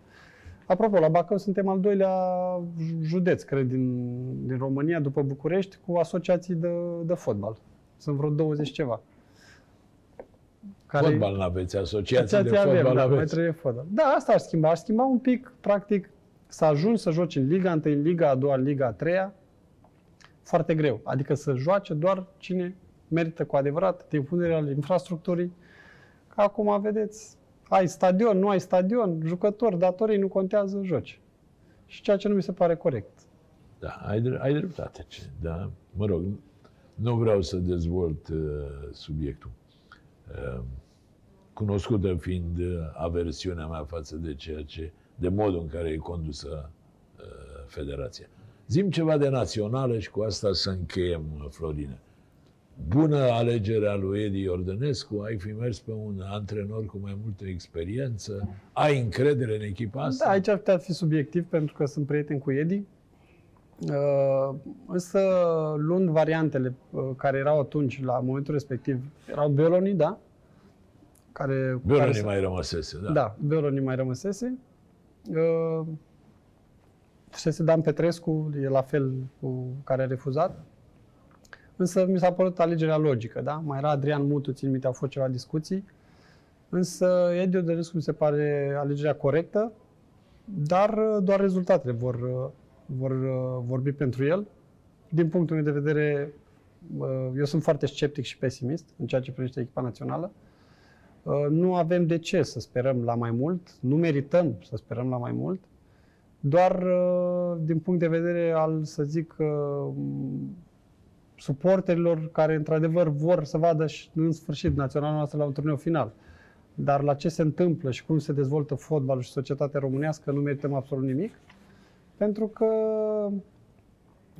Apropo, la Bacău suntem al doilea județ, cred, din, din România, după București, cu asociații de, de fotbal. Sunt vreo 20 ceva. Fotbal n-aveți, asociații de Asociația fotbal avem, da, mai aveți. trebuie fotbal. Da, asta aș schimba. Aș schimba un pic, practic, să ajungi să joci în Liga 1, în Liga a doua, în Liga a treia, foarte greu. Adică să joace doar cine merită cu adevărat, din punct de vedere al infrastructurii. Că acum, vedeți, ai stadion, nu ai stadion, jucători, datorii, nu contează, joci. Și ceea ce nu mi se pare corect. Da, ai, dre- ai dreptate. Ce, da, mă rog, nu vreau să dezvolt uh, subiectul. Uh, cunoscută fiind uh, aversiunea mea față de ceea ce, de modul în care e condusă uh, federația. Zim ceva de națională și cu asta să încheiem, uh, Florine. Bună alegerea lui Edi Ordănescu, ai fi mers pe un antrenor cu mai multă experiență, ai încredere în echipa asta? Da, aici ar putea fi subiectiv pentru că sunt prieten cu Edi. Uh, însă, luând variantele uh, care erau atunci, la momentul respectiv, erau Beloni, da? Care, care Beloni se- mai rămăsese, da. Da, Beloni mai rămăsese. Uh, Fusese Dan Petrescu, e la fel cu care a refuzat. Însă mi s-a părut alegerea logică, da? Mai era Adrian Mutu, țin minte, au fost ceva discuții. Însă Edi Odărescu mi se pare alegerea corectă, dar uh, doar rezultatele vor, uh, vor uh, vorbi pentru el. Din punctul meu de vedere, uh, eu sunt foarte sceptic și pesimist în ceea ce privește echipa națională. Uh, Nu avem de ce să sperăm la mai mult, nu merităm să sperăm la mai mult, doar uh, din punct de vedere al, să zic, uh, suporterilor care într-adevăr vor să vadă și în sfârșit naționala noastră la un turneu final. Dar la ce se întâmplă și cum se dezvoltă fotbalul și societatea românească nu merităm absolut nimic, pentru că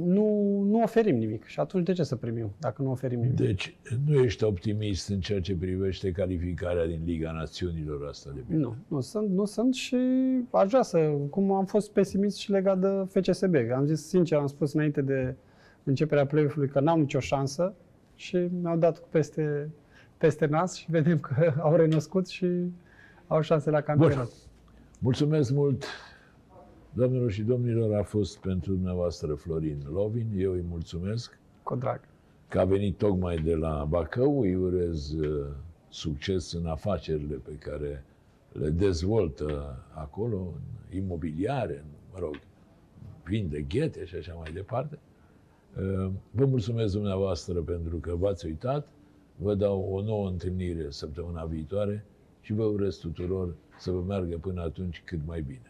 nu, nu oferim nimic. Și atunci de ce să primim dacă nu oferim nimic? Deci, nu ești optimist în ceea ce privește calificarea din Liga Națiunilor asta de Nu, nu sunt, nu sunt și aș vrea să, cum am fost pesimist și legat de FCSB. Am zis sincer, am spus înainte de începerea play-off-ului că n-au nicio șansă și mi-au dat cu peste, peste nas și vedem că au renăscut și au șanse la campionat. Mulțumesc mult, doamnelor și domnilor, a fost pentru dumneavoastră Florin Lovin. Eu îi mulțumesc Cu drag. că a venit tocmai de la Bacău. Îi urez uh, succes în afacerile pe care le dezvoltă acolo, în imobiliare, în, mă rog, vinde ghete și așa mai departe. Uh, Vă mulțumesc dumneavoastră pentru că v-ați uitat. Vă dau o nouă întâlnire săptămâna viitoare și vă urez tuturor să vă meargă până atunci cât mai bine.